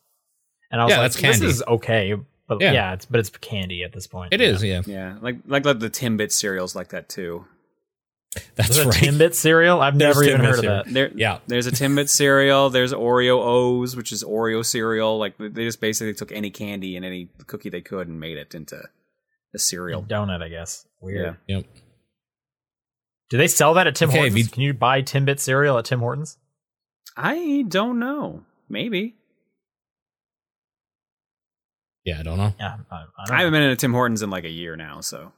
[SPEAKER 3] and I was
[SPEAKER 1] Yeah,
[SPEAKER 3] like,
[SPEAKER 1] that's candy.
[SPEAKER 3] "This is okay," but
[SPEAKER 1] Yeah.
[SPEAKER 3] yeah. it's but it's candy at this point.
[SPEAKER 1] It is, yeah.
[SPEAKER 2] Yeah, like like, like the Timbit cereals like that too.
[SPEAKER 1] That's
[SPEAKER 3] Is it
[SPEAKER 1] right.
[SPEAKER 3] Timbit cereal? I've
[SPEAKER 1] There's
[SPEAKER 3] never even
[SPEAKER 1] Timbit
[SPEAKER 3] heard
[SPEAKER 1] cereal.
[SPEAKER 3] of that.
[SPEAKER 2] There,
[SPEAKER 1] Yeah.
[SPEAKER 2] There's a Timbit cereal. There's Oreo O's, which is Oreo cereal. Like they just basically took any candy and any cookie they could and made it into a cereal.
[SPEAKER 3] Donut, I guess. Weird.
[SPEAKER 2] Yeah.
[SPEAKER 1] Yep.
[SPEAKER 3] Do they sell that at Tim
[SPEAKER 1] Okay,
[SPEAKER 3] Hortons?
[SPEAKER 1] we-
[SPEAKER 3] Can you buy Timbit cereal at Tim Hortons?
[SPEAKER 2] I don't know. Maybe
[SPEAKER 1] Yeah, I don't know.
[SPEAKER 3] Yeah, I, I don't
[SPEAKER 2] I haven't been in a Tim Hortons in like a year now. So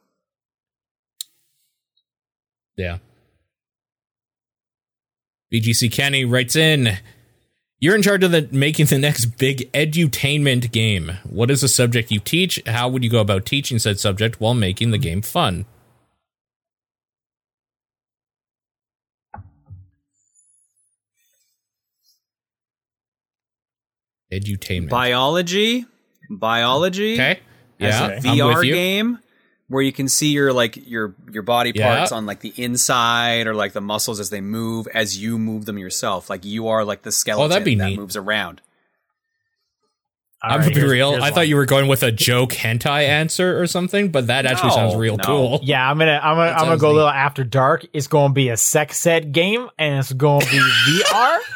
[SPEAKER 1] Yeah. BGC Kenny writes in You're in charge of the making the next big edutainment game. What is the subject you teach? How would you go about teaching said subject while making the game fun? Edutainment.
[SPEAKER 2] biology, biology.
[SPEAKER 1] okay.
[SPEAKER 2] as
[SPEAKER 1] Yeah.
[SPEAKER 2] VR
[SPEAKER 1] with you.
[SPEAKER 2] game where you can see your like your your body
[SPEAKER 1] Yeah.
[SPEAKER 2] parts on like the inside or like the muscles as they move as you move them yourself. Like you are like the oh, skeleton
[SPEAKER 1] Oh, be
[SPEAKER 2] that
[SPEAKER 1] neat.
[SPEAKER 2] moves around.
[SPEAKER 3] All
[SPEAKER 1] I'm
[SPEAKER 3] right,
[SPEAKER 1] gonna be
[SPEAKER 3] here's-
[SPEAKER 1] real.
[SPEAKER 3] here's
[SPEAKER 1] I
[SPEAKER 3] one.
[SPEAKER 1] thought you were going with a joke hentai answer or something, but that actually
[SPEAKER 2] No,
[SPEAKER 1] sounds real
[SPEAKER 2] no.
[SPEAKER 1] cool.
[SPEAKER 3] Yeah, I'm gonna I'm gonna I'm gonna
[SPEAKER 1] sounds
[SPEAKER 3] go a little after dark. It's gonna be a sex set game and it's gonna be VR.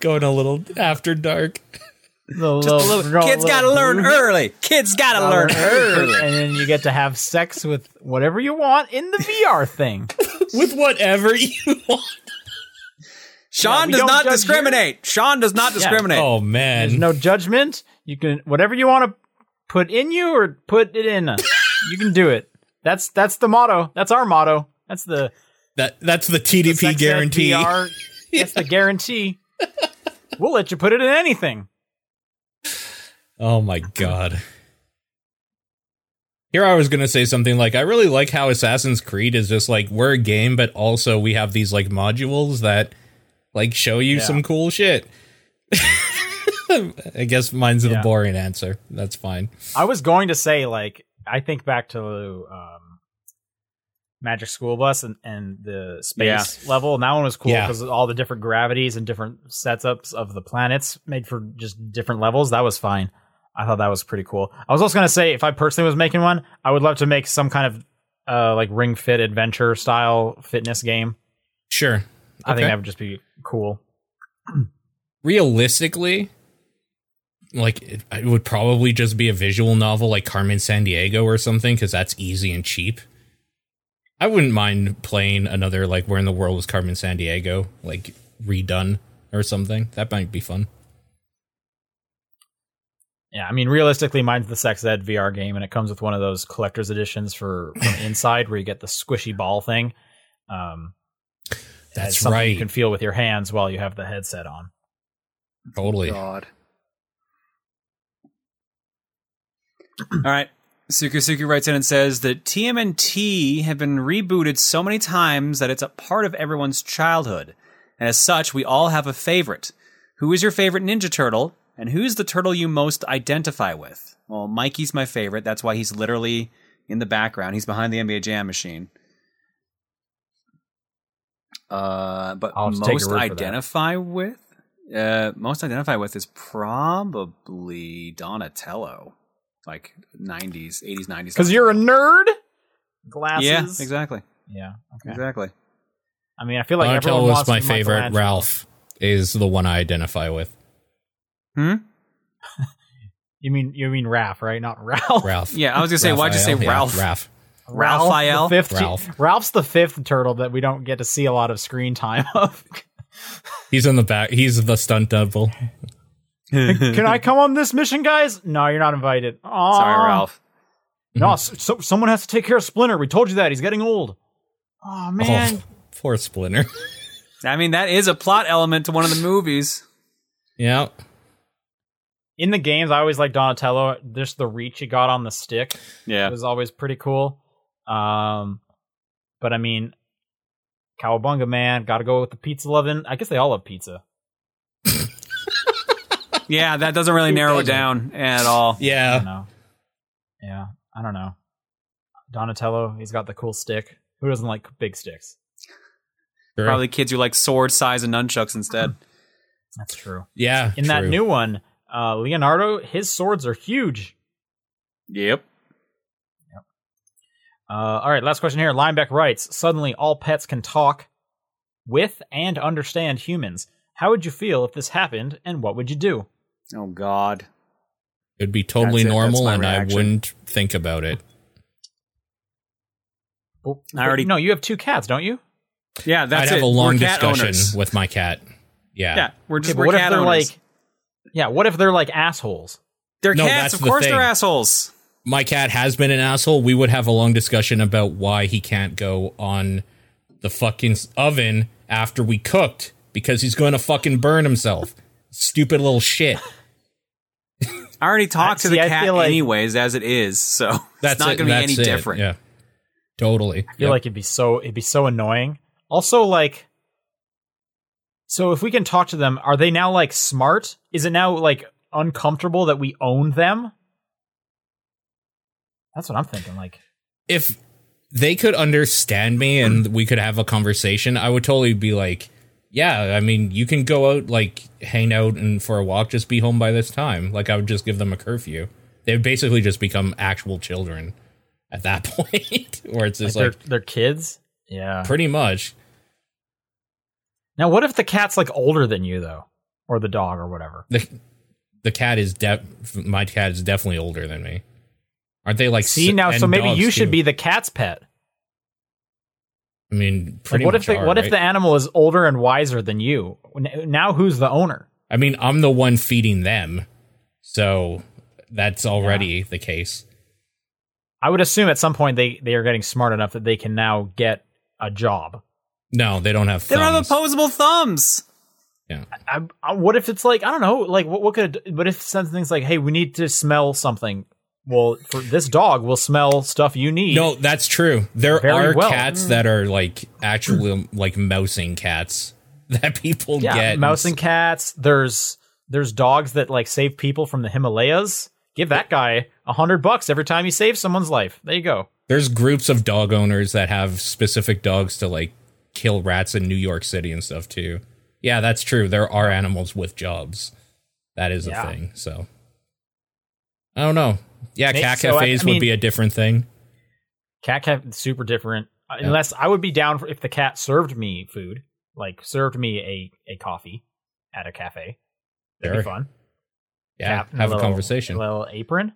[SPEAKER 1] Going a little after dark.
[SPEAKER 3] The
[SPEAKER 2] Just a little, kids got to learn early. Kids got to learn early.
[SPEAKER 3] and then you get to have sex with whatever you want in the VR thing.
[SPEAKER 1] with whatever you want.
[SPEAKER 2] Sean
[SPEAKER 3] we
[SPEAKER 2] does
[SPEAKER 3] don't
[SPEAKER 2] not
[SPEAKER 3] judge
[SPEAKER 2] discriminate. Sean does not discriminate.
[SPEAKER 1] Oh
[SPEAKER 3] There's
[SPEAKER 1] man,
[SPEAKER 3] no judgment. You can whatever you want to put in you or put it in. Uh, you can do it. That's that's the motto. That's our motto. That's the
[SPEAKER 1] that that's the TDP
[SPEAKER 3] sex ed
[SPEAKER 1] guarantee.
[SPEAKER 3] VR. That's the guarantee. We'll let you put it in anything.
[SPEAKER 1] Oh my god. Here I was gonna say something like I really like how Assassin's Creed is just like we're a game, but also we have these like modules that like show you
[SPEAKER 3] Yeah.
[SPEAKER 1] some cool shit. I guess mine's the boring answer. That's fine.
[SPEAKER 3] I was going to say like I think back to um, Magic School Bus and, and the space level, and that one was cool
[SPEAKER 1] Yeah.
[SPEAKER 3] because all the different gravities and different setups of the planets made for just different levels. That was fine. I thought that was pretty cool. I was also going to say if I personally was making one, I would love to make some kind of uh, like Ring Fit adventure style fitness game.
[SPEAKER 1] Sure.
[SPEAKER 3] I think that would just be cool.
[SPEAKER 1] realistically, like it, it would probably just be a visual novel like Carmen Sandiego or something because that's easy and cheap. I wouldn't mind playing another like Where in the World was Carmen Sandiego like redone or something. That might be fun.
[SPEAKER 3] Yeah, I mean, realistically, mine's the Sex Ed VR game, and it comes with one of those collector's editions for from Inside, where you get the squishy ball thing. Um,
[SPEAKER 1] That's
[SPEAKER 3] something
[SPEAKER 1] right.
[SPEAKER 3] You can feel with your hands while you have the headset on.
[SPEAKER 1] Totally.
[SPEAKER 2] God. All right. Suku Suku writes in and says that TMNT have been rebooted so many times that it's a part of everyone's childhood. And as such, we all have a favorite. Who is your favorite Ninja Turtle? And who's the turtle you most identify with? Well, Mikey's my favorite. That's why he's literally in the background. He's behind the NBA Jam machine. Uh, but
[SPEAKER 3] I'll have to take
[SPEAKER 2] most
[SPEAKER 3] your word for that.
[SPEAKER 2] identify with? Uh, most identify with is probably Donatello, like '90s, '80s, '90s.
[SPEAKER 3] Because you're a nerd. Glasses.
[SPEAKER 2] yeah, exactly,
[SPEAKER 3] Yeah. Okay.
[SPEAKER 2] exactly.
[SPEAKER 3] I mean, I feel like
[SPEAKER 1] Donatello
[SPEAKER 3] everyone
[SPEAKER 1] was
[SPEAKER 3] wants
[SPEAKER 1] my favorite. Ralph is the one I identify with.
[SPEAKER 2] Hmm.
[SPEAKER 3] You mean you mean Raph, right? Not Ralph.
[SPEAKER 1] Ralph.
[SPEAKER 2] Yeah, I was gonna say, why'd you say
[SPEAKER 1] Raphael? Yeah,
[SPEAKER 2] Ralph?
[SPEAKER 1] Ralph.
[SPEAKER 2] Raphael?
[SPEAKER 3] the fifth
[SPEAKER 1] Ralph.
[SPEAKER 3] Ralph's the fifth turtle that we don't get to see a lot of screen time of.
[SPEAKER 1] He's in the back. He's the stunt double.
[SPEAKER 3] Can I come on this mission, guys? No, you're not invited. Aw.
[SPEAKER 2] Sorry, Ralph.
[SPEAKER 3] No, so, so- someone has to take care of Splinter. We told you that he's getting old. Oh man,
[SPEAKER 1] Poor Splinter.
[SPEAKER 2] I mean, that is a plot element to one of the movies.
[SPEAKER 1] yeah.
[SPEAKER 3] In the games, I always like Donatello. Just the reach he got on the stick
[SPEAKER 2] Yeah.
[SPEAKER 3] It was always pretty cool. Um, but I mean, Cowabunga man, got to go with the pizza loving. I guess they all love pizza.
[SPEAKER 2] Yeah, that doesn't really
[SPEAKER 1] Who
[SPEAKER 2] narrow it
[SPEAKER 1] doesn't?
[SPEAKER 2] down at all.
[SPEAKER 3] I don't
[SPEAKER 1] Yeah.
[SPEAKER 3] know. Yeah, I don't know. Donatello, he's got the cool stick. Who doesn't like big sticks?
[SPEAKER 1] Sure.
[SPEAKER 2] Probably kids who like sword size and nunchucks instead.
[SPEAKER 3] That's true.
[SPEAKER 1] Yeah.
[SPEAKER 3] In that new one, uh, Leonardo, his swords are huge.
[SPEAKER 2] Yep.
[SPEAKER 3] Uh, all right, last question here. Lineback writes Suddenly, all pets can talk with and understand humans. How would you feel if this happened, and what would you do?
[SPEAKER 2] Oh God.
[SPEAKER 1] It'd be totally
[SPEAKER 2] it.
[SPEAKER 1] Normal and
[SPEAKER 2] reaction.
[SPEAKER 1] I wouldn't think about it.
[SPEAKER 2] I already-
[SPEAKER 3] no. You have two cats, don't you?
[SPEAKER 2] Yeah, that's
[SPEAKER 1] I'd have
[SPEAKER 2] it.
[SPEAKER 1] a long
[SPEAKER 2] We're
[SPEAKER 1] discussion
[SPEAKER 2] owners.
[SPEAKER 1] with my cat. Yeah.
[SPEAKER 2] Yeah, we're just
[SPEAKER 3] but
[SPEAKER 2] we're
[SPEAKER 3] what if they're
[SPEAKER 2] owners.
[SPEAKER 3] like? Yeah, what if they're like assholes?
[SPEAKER 2] they're
[SPEAKER 1] No,
[SPEAKER 2] cats.
[SPEAKER 1] that's
[SPEAKER 2] Of
[SPEAKER 1] the
[SPEAKER 2] course, they're assholes.
[SPEAKER 1] My cat has been an asshole. We would have a long discussion about why he can't go on the fucking oven after we cooked because he's going to fucking burn himself. Stupid little shit.
[SPEAKER 2] I already talked to the
[SPEAKER 3] I
[SPEAKER 2] cat
[SPEAKER 3] like-
[SPEAKER 2] anyways, as it is, so
[SPEAKER 1] That's
[SPEAKER 2] it's not
[SPEAKER 1] it.
[SPEAKER 2] going to be any
[SPEAKER 1] it.
[SPEAKER 2] different.
[SPEAKER 1] Yeah. Totally.
[SPEAKER 3] I feel like it'd be so it'd be so annoying. Also, like, so if we can talk to them, are they now like smart? Is it now like uncomfortable that we own them? That's what I'm thinking. Like,
[SPEAKER 1] if they could understand me and we could have a conversation, I would totally be like, yeah, I mean, you can go out, like, hang out and for a walk, just be home by this time. Like, I would just give them a curfew. They'd basically just become actual children at that point, where it's
[SPEAKER 3] like
[SPEAKER 1] just
[SPEAKER 3] they're
[SPEAKER 1] like,
[SPEAKER 3] they're kids. Yeah.
[SPEAKER 1] pretty much.
[SPEAKER 3] Now, what if the cat's like older than you though, or the dog or whatever?
[SPEAKER 1] The, the cat is, de- my cat is definitely older than me. Aren't they like,
[SPEAKER 3] See
[SPEAKER 1] s-
[SPEAKER 3] now, so maybe you should
[SPEAKER 1] too.
[SPEAKER 3] be the cat's pet.
[SPEAKER 1] I mean,
[SPEAKER 3] Like, what
[SPEAKER 1] much
[SPEAKER 3] if the
[SPEAKER 1] are,
[SPEAKER 3] what if the animal is older and wiser than you? Now who's the owner?
[SPEAKER 1] I mean, I'm the one feeding them, so that's already the case.
[SPEAKER 3] I would assume at some point they they are getting smart enough that they can now get a job.
[SPEAKER 1] No, they don't have.
[SPEAKER 2] They don't have opposable thumbs.
[SPEAKER 3] I, I, what if it's like I don't know, like what what could? What if something's like, hey, we need to smell something? Well, for this dog, will smell stuff you need.
[SPEAKER 1] No, that's true. There
[SPEAKER 3] Very
[SPEAKER 1] are
[SPEAKER 3] well.
[SPEAKER 1] cats that are like actually um, like mousing cats that people
[SPEAKER 3] yeah,
[SPEAKER 1] get.
[SPEAKER 3] Mousing cats. There's there's dogs that like save people from the Himalayas. Give that guy a hundred bucks every time he saves someone's life. There you go.
[SPEAKER 1] There's groups of dog owners that have specific dogs to like kill rats in New York City and stuff too. Yeah, that's true. There are animals with jobs. That is
[SPEAKER 3] Yeah.
[SPEAKER 1] a thing. So I don't know. Yeah,
[SPEAKER 3] May-
[SPEAKER 1] cat
[SPEAKER 3] so, I-
[SPEAKER 1] cafes
[SPEAKER 3] I mean-
[SPEAKER 1] would be a different thing.
[SPEAKER 3] Cat cafe super different. Uh, Unless I would be down for if the cat served me food, like served me a a coffee at a cafe. That'd
[SPEAKER 1] Sure.
[SPEAKER 3] be fun.
[SPEAKER 1] Yeah,
[SPEAKER 3] Cat
[SPEAKER 1] have a
[SPEAKER 3] little-
[SPEAKER 1] conversation.
[SPEAKER 3] Little apron.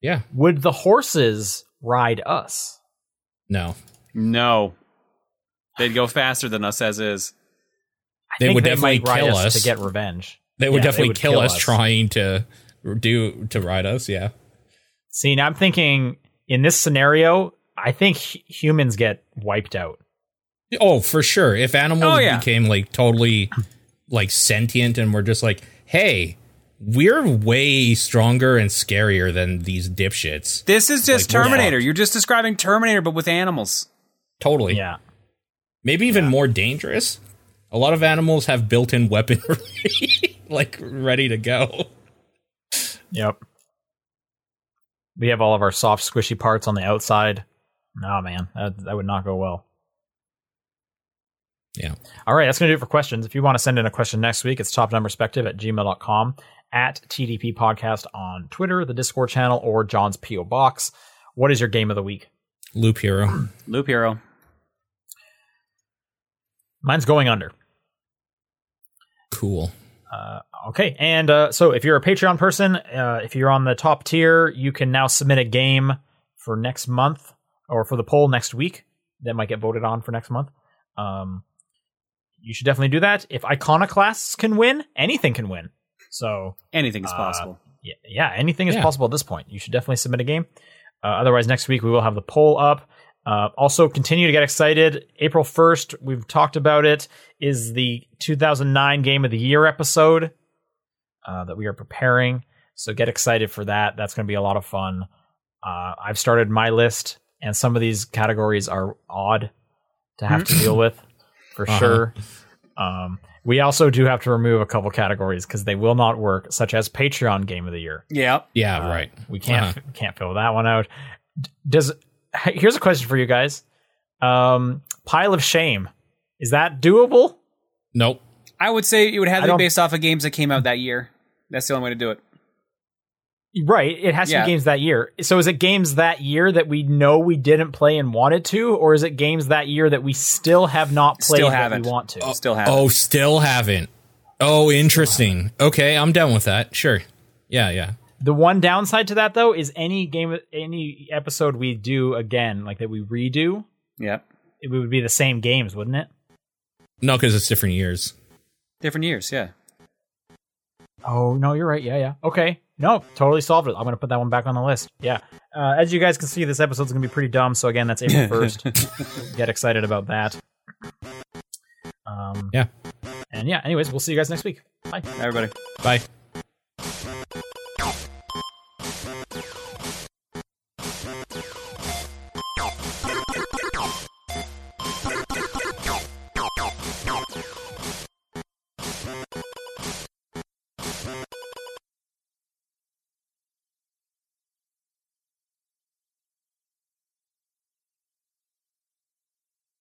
[SPEAKER 1] Yeah,
[SPEAKER 3] Would the horses ride us?
[SPEAKER 1] no,
[SPEAKER 2] No, they'd go faster than us as is.
[SPEAKER 3] I
[SPEAKER 1] They would
[SPEAKER 3] they
[SPEAKER 1] definitely
[SPEAKER 3] might ride
[SPEAKER 1] kill
[SPEAKER 3] us,
[SPEAKER 1] us.
[SPEAKER 3] to get revenge.
[SPEAKER 1] they would
[SPEAKER 3] Yeah, they
[SPEAKER 1] definitely
[SPEAKER 3] would
[SPEAKER 1] kill,
[SPEAKER 3] kill
[SPEAKER 1] us,
[SPEAKER 3] us.
[SPEAKER 1] trying to do to ride us. Yeah.
[SPEAKER 3] See, now I'm thinking in this scenario, I think humans get wiped out.
[SPEAKER 1] Oh, for sure. If animals
[SPEAKER 2] Oh, yeah.
[SPEAKER 1] became like totally like sentient and were just like, hey, we're way stronger and scarier than these dipshits.
[SPEAKER 2] This is just
[SPEAKER 1] Like,
[SPEAKER 2] Terminator. You're just describing Terminator, but with animals.
[SPEAKER 1] Totally.
[SPEAKER 3] Yeah.
[SPEAKER 1] Maybe even more dangerous. A lot of animals have built in weaponry, like ready to go.
[SPEAKER 3] Yep. We have all of our soft, squishy parts on the outside. No, man, that, that would not go well.
[SPEAKER 1] Yeah.
[SPEAKER 3] All right, that's going to do it for questions. If you want to send in a question next week, it's topdownperspective at gmail.com, at TDP Podcast on Twitter, the Discord channel, or John's P.O. Box. What is your game of the week?
[SPEAKER 1] Loop Hero.
[SPEAKER 2] Loop Hero.
[SPEAKER 3] Mine's going under.
[SPEAKER 1] Cool.
[SPEAKER 3] Uh, okay, and uh, so if you're a Patreon person, uh, if you're on the top tier, you can now submit a game for next month or for the poll next week that might get voted on for next month. Um, you should definitely do that. If Iconoclasts can win, anything can win. So
[SPEAKER 2] Anything is
[SPEAKER 3] Uh,
[SPEAKER 2] possible.
[SPEAKER 3] yeah, yeah anything is
[SPEAKER 1] Yeah.
[SPEAKER 3] possible at this point. You should definitely submit a game. Uh, otherwise, next week we will have the poll up. Uh, also, continue to get excited. April 1st, we've talked about it, is the 2009 Game of the Year episode uh, that we are preparing. So get excited for that. That's going to be a lot of fun. Uh, I've started my list, and some of these categories are odd to have to deal with for
[SPEAKER 1] Uh-huh.
[SPEAKER 3] sure. Um, we also do have to remove a couple categories because they will not work, such as Patreon Game of the Year.
[SPEAKER 2] Yeah.
[SPEAKER 1] Yeah,
[SPEAKER 3] Uh,
[SPEAKER 1] right.
[SPEAKER 3] We can't
[SPEAKER 1] Uh-huh.
[SPEAKER 3] can't fill that one out. D- Does here's a question for you guys. Um, pile of shame is that doable?
[SPEAKER 1] Nope.
[SPEAKER 2] I would say it would have
[SPEAKER 3] I
[SPEAKER 2] to be based off of games that came out that year. That's the only way to do it.
[SPEAKER 3] Right, it has to
[SPEAKER 2] Yeah.
[SPEAKER 3] be games that year. So is it games that year that we know we didn't play and wanted to, or is it games that year that we still have not played
[SPEAKER 2] Still
[SPEAKER 3] that
[SPEAKER 2] haven't.
[SPEAKER 3] we want to?
[SPEAKER 2] Still have.
[SPEAKER 1] Oh, still haven't. Oh, interesting. Okay, I'm done with that. Sure. Yeah, yeah.
[SPEAKER 3] The one downside to that though is any game, any episode we do again, like that we redo,
[SPEAKER 2] Yeah.
[SPEAKER 3] it would be the same games, wouldn't it?
[SPEAKER 1] No, because it's different years.
[SPEAKER 2] Different years. Yeah.
[SPEAKER 3] Oh no, you're right. Yeah, yeah. Okay. No, totally solved it. I'm gonna put that one back on the list. Yeah. Uh, as you guys can see, this episode's gonna be pretty dumb. So again, that's April first. Get excited about that. Um,
[SPEAKER 1] Yeah.
[SPEAKER 3] And yeah. Anyways, we'll see you guys next week. Bye.
[SPEAKER 2] Everybody.
[SPEAKER 1] Bye.